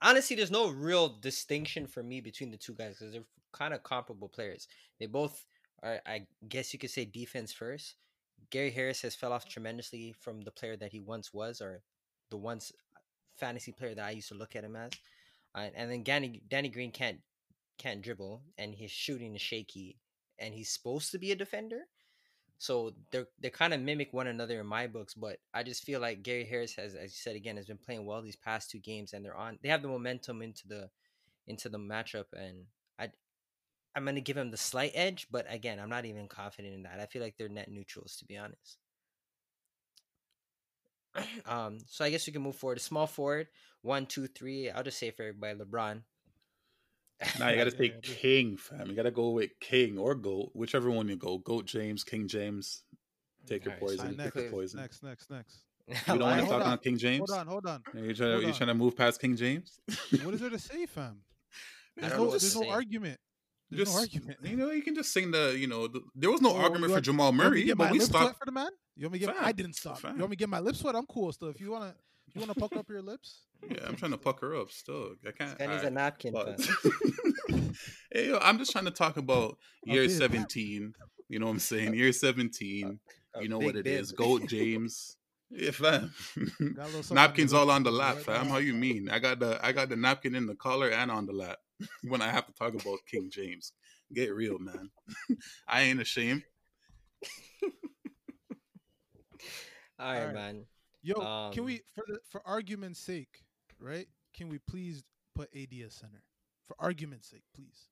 Honestly, there's no real distinction for me between the two guys because they're kind of comparable players. They both are, I guess you could say, defense first. Gary Harris has fell off tremendously from the player that he once was, or the once fantasy player that I used to look at him as. Uh, and then Danny Danny Green can't can't dribble, and his shooting is shaky, and he's supposed to be a defender. So they're they kind of mimic one another in my books, but I just feel like Gary Harris has, as you said again, has been playing well these past two games, and they're on. They have the momentum into the into the matchup, and I I'm gonna give him the slight edge, but again, I'm not even confident in that. I feel like they're net neutrals, to be honest. um, so I guess we can move forward. Small forward, one, two, three. I'll just say for everybody, LeBron. Now you got to Yeah, take yeah, dude. King, fam. You got to go with King or Goat, whichever one you go. Goat James, King James. Take your Alright, so poison. Alright, Take next, your poison. next, next, next. You don't want to talk on. on King James? Hold on, hold on. Are you trying Hold to, you on. trying to move past King James? What is there to say, fam? There's no, there's to no argument. There's Just no argument. you know, you can just sing the. You know, the, there was no Oh, argument for want- Jamal You want me to Murray, get but my we lips wet stopped. for the man. You want me to get? I didn't stop. fam. You want me to get my lips wet? I'm cool still. If you wanna, you wanna pucker up your lips. Yeah, I'm trying to pucker up still. I can't. That needs a napkin. but- fam. hey, yo, I'm just trying to talk about year 17. You know what I'm saying? Year 17. A You know what it bib. is. Goat James. Yeah, fam. Got a little something Napkins all on the lap, right? fam. How you mean? I got the I got the napkin in the collar and on the lap when I have to talk about King James. Get real, man. I ain't ashamed. All right, Alright. man. Yo, Um, can we, for the for argument's sake, right? Can we please put AD as center? For argument's sake, please.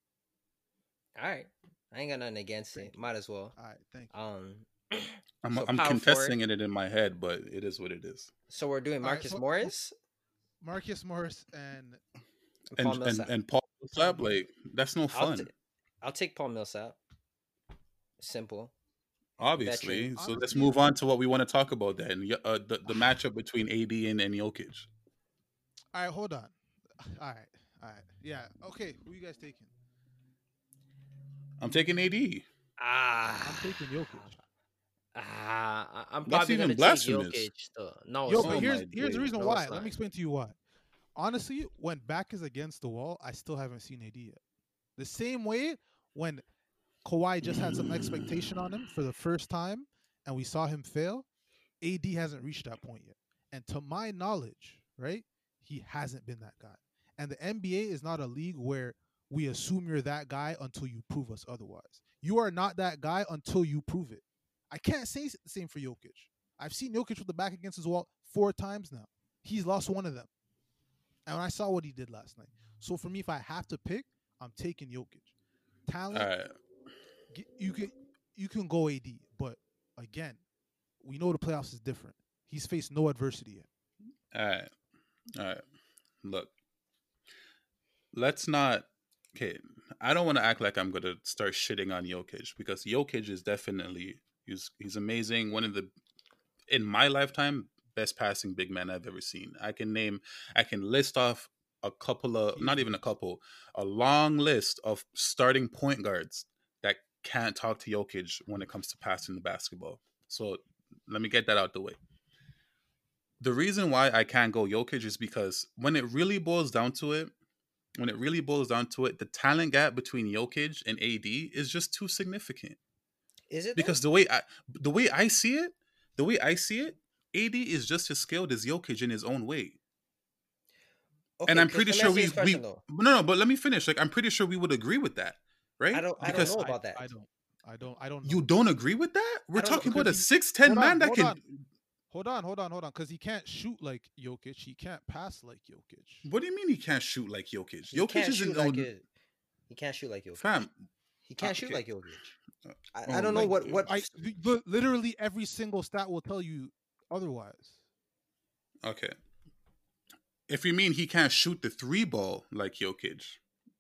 All right. I ain't got nothing against it. Might as well. All right, thank you. Um, I'm So I'm power confessing it in my head, but it is what it is. so we're doing All right, Marcus so- Morris, Marcus Morris and And Paul and, Millsap. and Paul Millsap, like that's no I'll, fun. t- I'll take Paul Millsap. Simple. obviously. veteran. So let's move on to what we want to talk about then. Uh, the the matchup between AD and, and Jokic. all right, hold on. All right, all right, yeah, okay. Who you guys taking? I'm taking AD. Ah, I'm taking Jokic. ah, I- I'm That's probably even gonna take blasphemous. Jokic. Though. No, Yo, but Oh here's here's the reason No, why. Let me explain to you why. Honestly, when back is against the wall, I still haven't seen AD yet. The same way when Kawhi just had some expectation on him for the first time and we saw him fail, AD hasn't reached that point yet. And to my knowledge, right, he hasn't been that guy. And the NBA is not a league where we assume you're that guy until you prove us otherwise. You are not that guy until you prove it. I can't say the same for Jokic. I've seen Jokic with the back against his wall four times now. He's lost one of them. And I saw what he did last night. So for me, if I have to pick, I'm taking Jokic. Talent, All right. g- you can you can go AD, but again, we know the playoffs is different. He's faced no adversity yet. All right. All right. Look. Let's not okay. I don't want to act like I'm gonna start shitting on Jokic because Jokic is definitely he's he's amazing. One of the in my lifetime best passing big men I've ever seen. I can name I can list off a couple of not even a couple, a long list of starting point guards that can't talk to Jokic when it comes to passing the basketball. So let me get that out the way the reason why I can't go Jokic is because when it really boils down to it, when it really boils down to it, the talent gap between Jokic and AD is just too significant. Is it? Because the way I the way I see it, the way I see it, AD is just as skilled as Jokic in his own way. though? and I'm pretty sure we, we though. no no, but let me finish. Like I'm pretty sure we would agree with that, right? I don't- I don't because know about that. I don't. I don't. I don't. you don't agree with that. We're don't know, talking about a six ten hold on, man that hold can. on. Hold on, hold on, hold on. Because he can't shoot like Jokic. He can't pass like Jokic. What do you mean he can't shoot like Jokic? He Jokic isn't shoot no like it. He can't shoot like Jokic. fam. He can't uh, shoot okay. like Jokic. Uh, I, oh I don't know my what what. I li- li- literally every single stat will tell you otherwise. Okay. If you mean he can't shoot the three ball like Jokic,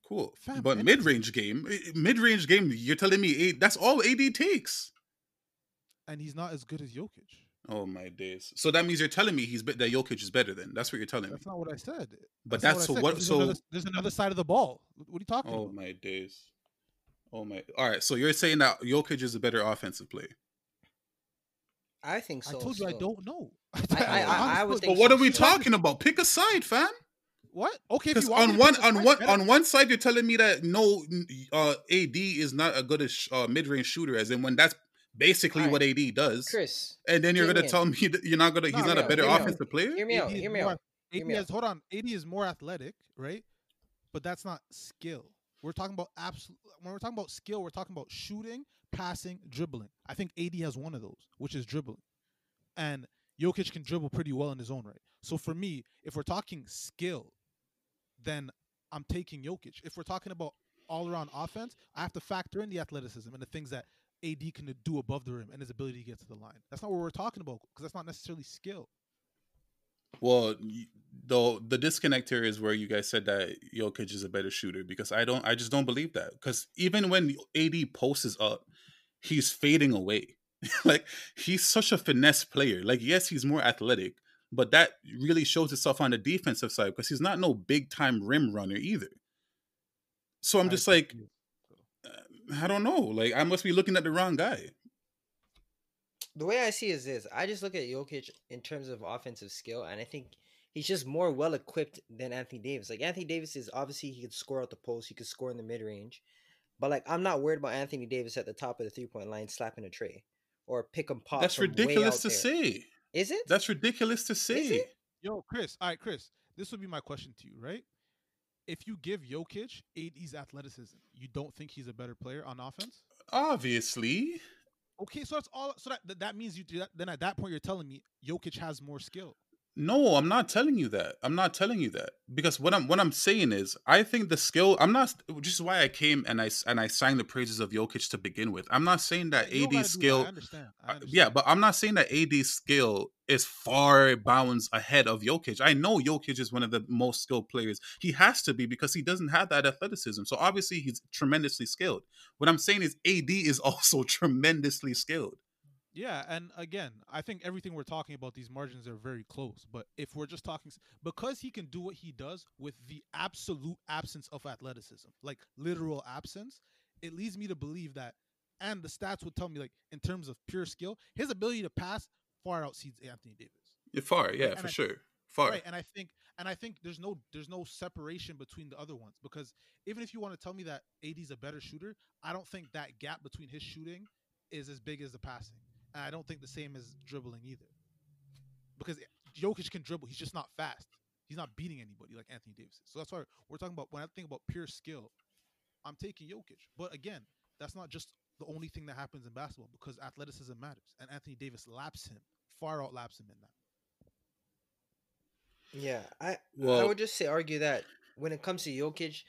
cool. Fam, but mid range game, eh, eh, mid range game, you're telling me eight, that's all AD takes. And he's not as good as Jokic. Oh my days! So that means you're telling me he's be- that Jokic is better than. That's what you're telling me. That's not what I said. But that's so said, what- 'cause so- there's another, there's another side of the ball. What are you talking Oh about? my days! Oh my! All right, so you're saying that Jokic is a better offensive player. I think so. I told you I don't know. I- I- I- I would But what so, are we still. talking about? Pick a side, fam. what? Okay, Because you want me on one on side, one better- on one side, you're telling me that no, uh, AD is not a good uh, mid range shooter, as in when that's basically what AD does. Chris, And then you're gonna me tell me that you're not gonna. No, he's not a better out, hear me out. offensive player. hear me out. AD Hear me out. AD Hear me is, hold on. AD is more athletic, right? But that's not skill. We're talking about absolute. When we're talking about skill, we're talking about shooting, passing, dribbling. I think AD has one of those, which is dribbling, and Jokic can dribble pretty well in his own right. So for me, if we're talking skill, then I'm taking Jokic. If we're talking about all around offense, I have to factor in the athleticism and the things that AD can do above the rim and his ability to get to the line. That's not what we're talking about because that's not necessarily skill. Well, the the disconnect here is where you guys said that Jokic is a better shooter because I don't. I just don't believe that because even when AD posts up, he's fading away. like he's such a finesse player. Like yes, he's more athletic, but that really shows itself on the defensive side because he's not no big time rim runner either. So I'm just like. Uh, I don't know. Like I must be looking at the wrong guy. the way I see it is this: I just look at Jokic in terms of offensive skill, and I think he's just more well equipped than Anthony Davis. Like Anthony Davis is obviously he could score out the post, he could score in the mid range, but like I'm not worried about Anthony Davis at the top of the three point line slapping a tray or pick and pop. That's from way ridiculous out to there. say. Is it? That's ridiculous to say. it? Yo, Chris. All right, Chris. This would be my question to you, right? If you give Jokic AD's athleticism, you don't think he's a better player on offense? Obviously. Okay, so that's all. So that that- that means you. do that- Then at that point, you're telling me Jokic has more skill. No, I'm not telling you that. I'm not telling you that because what I'm what I'm saying is I think the skill. I'm not. Which is why I came and I and I sang the praises of Jokic to begin with. I'm not saying that You don't gotta AD's do that, skill. I understand. I uh, understand. Yeah, but I'm not saying that AD skill is far bounds ahead of Jokic. I know Jokic is one of the most skilled players. He has to be because he doesn't have that athleticism. So obviously he's tremendously skilled. What I'm saying is AD is also tremendously skilled. Yeah, and again, I think everything we're talking about, these margins are very close. But if we're just talking, because he can do what he does with the absolute absence of athleticism, like literal absence, it leads me to believe that, and the stats would tell me, like in terms of pure skill, his ability to pass far outseeds Anthony Davis. Yeah, Far, yeah, and for I- sure. Far. Right, and I think and I think there's no there's no separation between the other ones because even if you want to tell me that AD's a better shooter, I don't think that gap between his shooting is as big as the passing. And I don't think the same as dribbling either. Because Jokic can dribble, he's just not fast. He's not beating anybody like Anthony Davis is. So that's why we're talking about when I think about pure skill, I'm taking Jokic. But again, that's not just the only thing that happens in basketball because athleticism matters. And Anthony Davis laps him, far outlaps him in that. Yeah, I I would just say argue that when it comes to Jokic,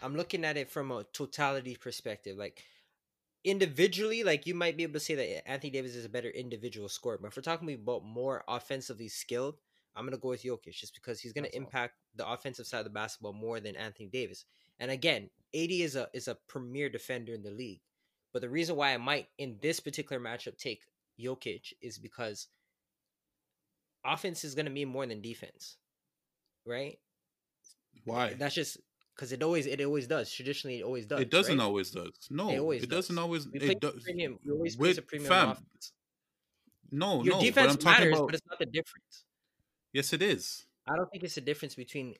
I'm looking at it from a totality perspective. Like individually, like you might be able to say that Anthony Davis is a better individual scorer, but if we're talking about more offensively skilled, I'm gonna go with Jokic just because he's gonna That's all. impact the offensive side of the basketball more than Anthony Davis. And again, AD is a is a premier defender in the league. But the reason why I might in this particular matchup take Jokic is because offense is gonna mean more than defense. Right? Why? That's just because it always it always does. Traditionally, it always does. it doesn't right? always does. No, It always it doesn't always. We It does. premium. We always place a premium fam. offense. No, Your no. defense but I'm matters, about. but it's not the difference. yes, it is. I don't think it's the difference between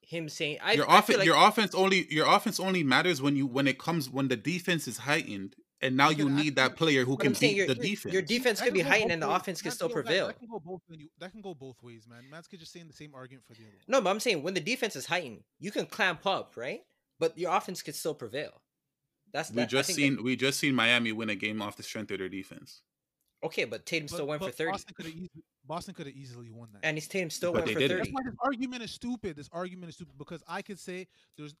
him saying I, your offense, like your offense only, your offense only matters when you when it comes when the defense is heightened, and now You you need that player who can beat your, the defense. your defense That could be heightened and the offense can still prevail. That can go both. ways. That can go both ways, man. Man's could just saying the same argument for the other. No, but I'm saying when the defense is heightened, you can clamp up, right? But your offense could still prevail. That's we just seen we just seen Miami win a game off the strength of their defense. okay, but Tatum still went for thirty, Boston could have easily, Boston could have easily won that. and his Tatum still But went they for didn't. thirty. That's why this argument is stupid. This argument is stupid because I could say there's,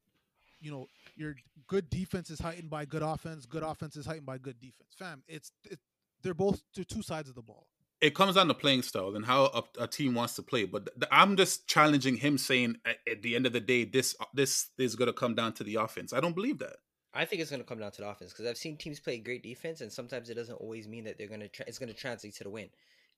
you know, your good defense is heightened by good offense. Good offense is heightened by good defense. Fam, it's it, they're both they're two sides of the ball. It comes down to playing style and how a, a team wants to play. But th- I'm just challenging him, saying at, at the end of the day, this uh, this is going to come down to the offense. I don't believe that. I think it's going to come down to the offense because I've seen teams play great defense, and sometimes it doesn't always mean that they're going to. Tra- it's going to translate to the win,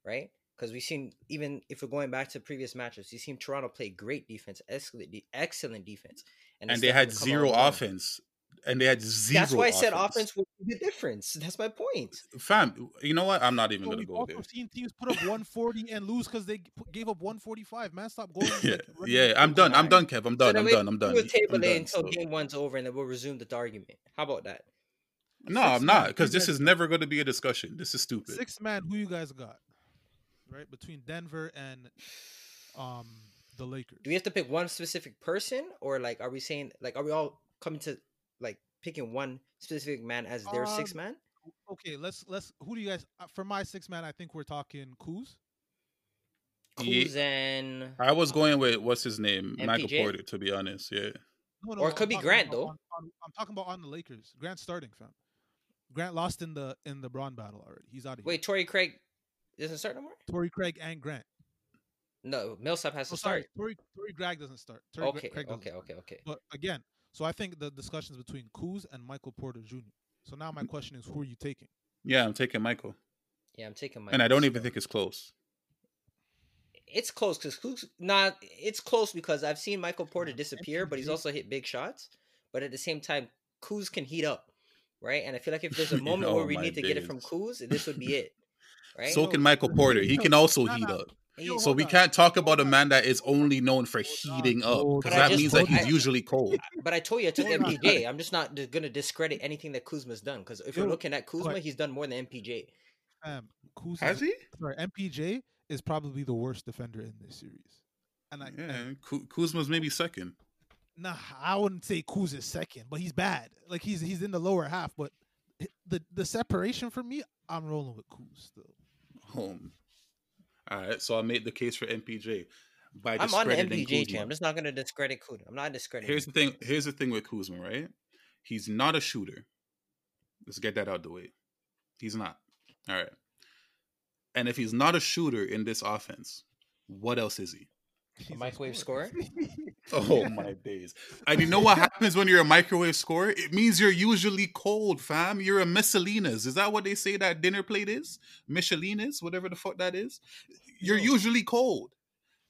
right? Because we've seen even if we're going back to previous matches, you've seen Toronto play great defense, excellent, excellent defense, And, it's they had gonna come out zero offense. And they had zero. That's why I said offense would be the difference. That's my point. Fam, you know what? I'm not even So going to we've go also there. seen teams put up 140 and lose because they gave up 145. Man, stop going. yeah, like, running yeah. I'm done. I'm done, Kev. I'm So done. then I'm done. I'm done. We'll table I'm it done. until So- game one's over, and then we'll resume the argument. How about that? No, Six I'm not because this is never going to be a discussion. This is stupid. Six man, who you guys got? Right between Denver and um the Lakers. Do we have to pick one specific person, or like, are we saying like, are we all coming to like picking one specific man as their six Um, man? Okay, let's let's. Who do you guys? Uh, for my six man, I think we're talking Kuz. Ye- Kuz and I was going with what's his name, Michael Porter. To be honest, yeah. No, Or it I'm could be Grant, though. on- on- I'm talking about on the Lakers. Grant starting, fam. Grant lost in the in the Bron battle already. He's out of here. wait, Torrey Craig doesn't start no more. Torrey Craig and Grant. No, Millsap has oh, to Oh, sorry, start. Torrey Torrey Craig doesn't start. Torrey Gra- Okay, Craig doesn't okay, start. okay, okay. But again, so I think the discussions between Kuz and Michael Porter Jr. So now my question is, who are you taking? Yeah, I'm taking Michael, Yeah, I'm taking Michael. and I don't even think it's close. it's close because Kuz not. It's close because I've seen Michael Porter disappear, but he's also hit big shots. But at the same time, Kuz can heat up, right? And I feel like if there's a moment Oh where we need to get it from days. Kuz, this would be it, right? So No, can Michael Porter. He can also heat up. So we can't talk about a man that is only known for heating up because that means that he's usually cold. But I told you I took Hold. MPJ. I'm just not going to discredit anything that Kuzma's done because if you're looking at Kuzma, he's done more than MPJ. Fam, Kuz Has he? sorry, MPJ is probably the worst defender in this series. And I, Yeah, and, Kuzma's maybe second. nah, I wouldn't say Kuz is second, but he's bad. Like he's he's in the lower half, but the the separation for me, I'm rolling with Kuz still. Home. All right, so I made the case for MPJ by I'm on the MPJ Kuzma. I'm just not going to discredit Kuzma. I'm not discrediting. Here's the thing. Here's the thing with Kuzma, right? He's not a shooter. Let's get that out the way. He's not. All right. And if he's not a shooter in this offense, what else is he? He's a microwave scorer. Oh my days. And you know what happens when you're a microwave scorer? It means you're usually cold, fam. You're a Michelina's. Is that what they say that dinner plate is? Michelina's, whatever the fuck that is. You're Yo. usually cold.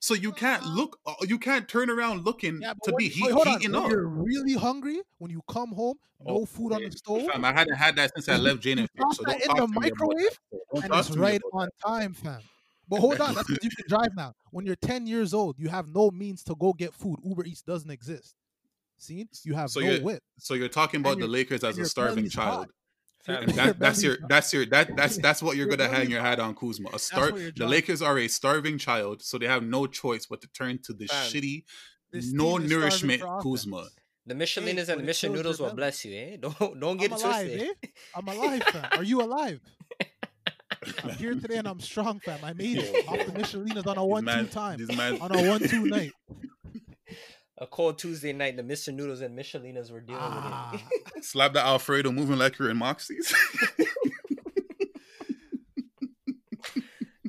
So you can't look uh, you can't turn around looking Yeah, to when be heat, wait, hold on. heating When up. you're really hungry, when you come home, no Oh, food on the stove, Fam, I hadn't had that since I left Jane and drop so that don't in talk the to me about microwave, that. Don't and talk it's to me right about on time, fam. But hold on, that's because you can drive now. When you're 10 years old, you have no means to go get food. Uber Eats doesn't exist. See, you have So no you're- wit. So you're talking about And the Lakers as a starving belly's hot. child. And that, that's your that's your that that's that's what you're gonna hang your hat on Kuzma. A what star the. Lakers are a starving child, so they have no choice but to turn to the Fam, shitty, This no team is starving nourishment Kuzma. the Michelinas but and the it Mr. Noodles will belly. bless you, eh? Don't don't get I'm it alive, twisted. eh? I'm alive, fam. Are you alive? I'm here today and I'm strong, fam. I made it off the Michelinas on a These one-two time. these man- On a one-two night. A cold Tuesday night, the Mr. Noodles and Michelinas were dealing Ah, with it. slap the Alfredo moving like you're in Moxie's.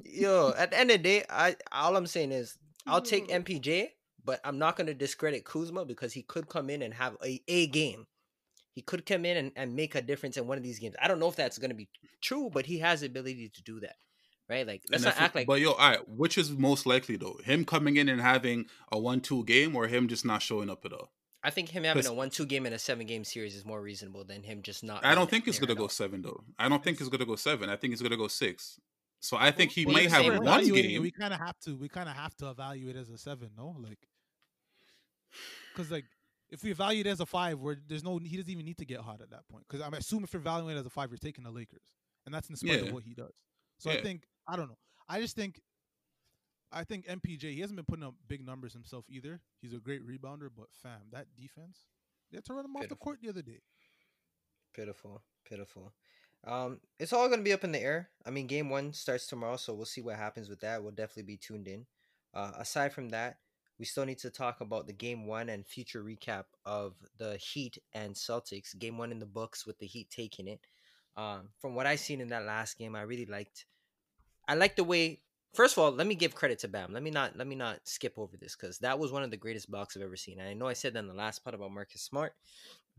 Yo, at the end of the day, I all I'm saying is I'll take MPJ, but I'm not gonna discredit Kuzma because he could come in and have a, a game. He could come in and, and make a difference in one of these games. I don't know if that's gonna be true, but he has the ability to do that. Right? Like let's not act like But yo, all right, which is most likely though? Him coming in and having a one-two game, or him just not showing up at all? I think him having a one two game in a seven game series is more reasonable than him just not I don't think it's gonna go all. seven though. I don't think it's gonna go seven. I think it's gonna go six. So I think he Well, might have one game. We kind of have to. We kind of have to evaluate as a seven, no? Like, because like if we evaluate it as a five, where there's no, he doesn't even need to get hot at that point. Because I'm assuming if you're evaluating it as a five, you're taking the Lakers, and that's in spite Yeah. of what he does. So Yeah. I think I don't know. I just think. I think MPJ, he hasn't been putting up big numbers himself either. He's a great rebounder, but fam, that defense, they had to run him off the court the other day. Pitiful, pitiful. Um, it's all gonna be up in the air. I mean, game one starts tomorrow, so we'll see what happens with that. We'll definitely be tuned in. Uh, aside from that, we still need to talk about the game one and future recap of the Heat and Celtics. Game one in the books with the Heat taking it. Um, from what I seen in that last game, I really liked. I liked the way. First of all, let me give credit to Bam. Let me not let me not skip over this because that was one of the greatest blocks I've ever seen. And I know I said that in the last part about Marcus Smart,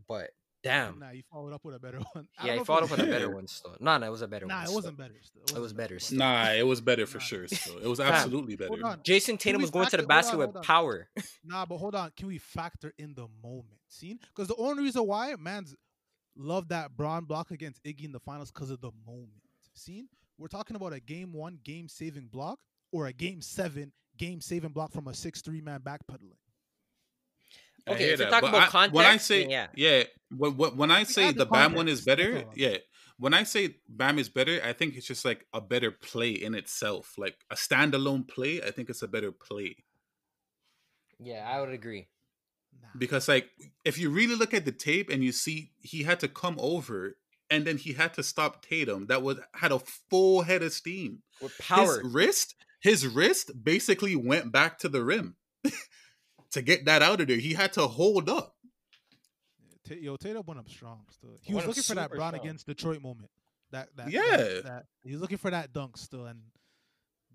but damn, Nah, he followed up with a better one. I yeah, know he followed up with a better one still. No, no, it was a better Nah, one. Nah, it wasn't better. Still. It was better still. Nah, it was better for Nah. sure. Still, it was absolutely better. Hold on. Jayson Tatum was going to the factor- hold basket on, with hold on. power. Nah, but hold on. Can we factor in the moment? See? Because the only reason why man's love that Bron block against Iggy in the finals because of the moment. See? We're talking about a game one, game saving block, or a game seven, game saving block from a six three man backpedaling. I Okay, hear if you're talking but about I- when I context, say yeah. yeah, when, when, when I say the the Bam one is better, all. yeah. When I say Bam is better, I think it's just like a better play in itself, like a standalone play. I think it's a better play Yeah, I would agree. Because, like, if you really look at the tape and you see he had to come over and then he had to stop Tatum, that was had a full head of steam. With power. His wrist, his wrist basically went back to the rim to get that out of there. He had to hold up. Ta- Yo, Tatum went up strong. Still, he Went was looking for that super Bron strong. against Detroit moment. That that Yeah. that, that- he was looking for that dunk still, and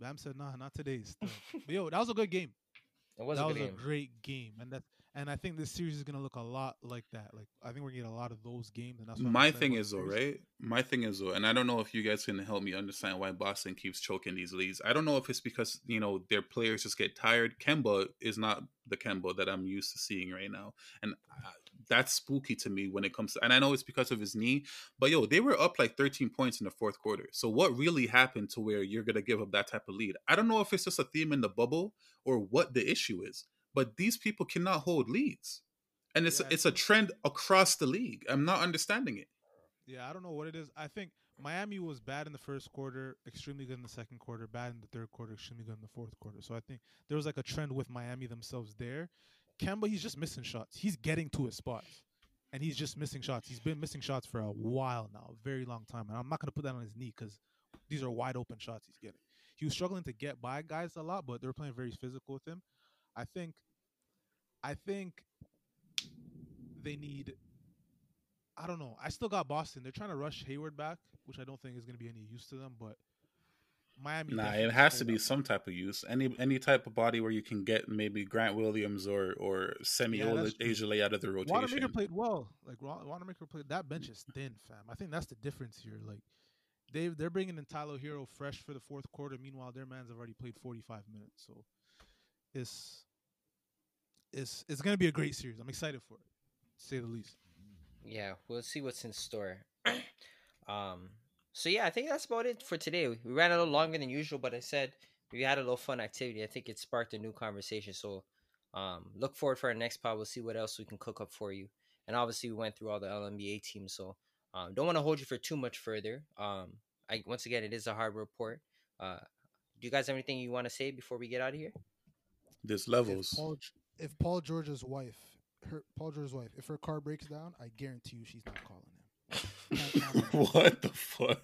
Bam said, "Nah, not today." Still, but yo, that was a good game. it was that a was good a great game, and that and I think this series is gonna look a lot like that. Like I think we're gonna get a lot of those games, and that's what I'm My thing is though, right? My thing is though, and I don't know if you guys can help me understand why Boston keeps choking these leads. I don't know if it's because you know their players just get tired. Kemba is not the Kemba that I'm used to seeing right now, and uh, that's spooky to me when it comes to. And I know it's because of his knee, but yo, they were up like 13 points in the fourth quarter. So what really happened to where you're gonna give up that type of lead? I don't know if it's just a theme in the bubble or what the issue is, but these people cannot hold leads. And it's Yeah, it's a trend across the league. I'm not understanding it. Yeah, I don't know what it is. I think Miami was bad in the first quarter, extremely good in the second quarter, bad in the third quarter, extremely good in the fourth quarter. So I think there was like a trend with Miami themselves there. Kemba, he's just missing shots. He's getting to his spots, and he's just missing shots. He's been missing shots for a while now, a very long time. And I'm not gonna put that on his knee because these are wide open shots he's getting. He was struggling to get by guys a lot, but they were playing very physical with him. I think, I think they need I don't know. I still got Boston. They're trying to rush Hayward back, which I don't think is going to be any use to them. But Miami, Nah, it has to be up. some type of use. Any any type of body where you can get maybe Grant Williams or or Semi Yeah. Ajale out of the rotation. Wanamaker played well. Like Wa- Wanamaker played. That bench is thin, fam. I think that's the difference here. Like they they're bringing in Tyler Herro fresh for the fourth quarter. Meanwhile, their man's have already played 45 minutes. So it's it's it's to be a great series. I'm excited for it, to say the least. Yeah, we'll see what's in store. um, so yeah, I think that's about it for today. We ran a little longer than usual, but I said we had a little fun activity. I think it sparked a new conversation. So um, look forward for our next pod. We'll see what else we can cook up for you. And obviously, we went through all the LNBA teams, so um, don't want to hold you for too much further. Um, I once again, it is a hard report. Uh, do you guys have anything you want to say before we get out of here? There's If levels. Paul, if Paul George's wife, her Paul George's wife, if her car breaks down, I guarantee you she's not calling him. Can't count on that. what the fuck?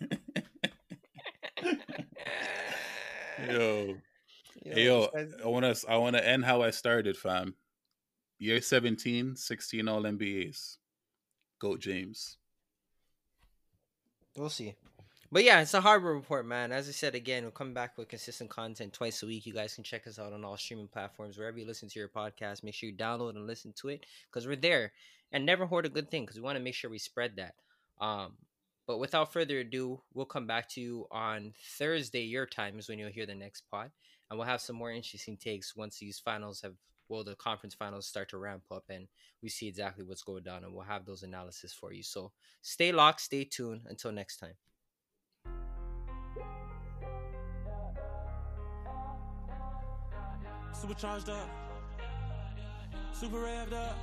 yo, hey, yo, I want to I want to end how I started, fam. Year 17, 16 All NBAs. Goat James. We'll see. But yeah, it's a hardware report, man. As I said again, we'll come back with consistent content twice a week. You guys can check us out on all streaming platforms, wherever you listen to your podcast. Make sure you download and listen to it because we're there. And never hoard a good thing because we want to make sure we spread that. Um, but without further ado, we'll come back to you on Thursday, your time is when you'll hear the next pod. And we'll have some more interesting takes once these finals have, well, the conference finals start to ramp up and we see exactly what's going down. And we'll have those analysis for you. So stay locked, stay tuned. Until next time. Super charged up. Super revved up.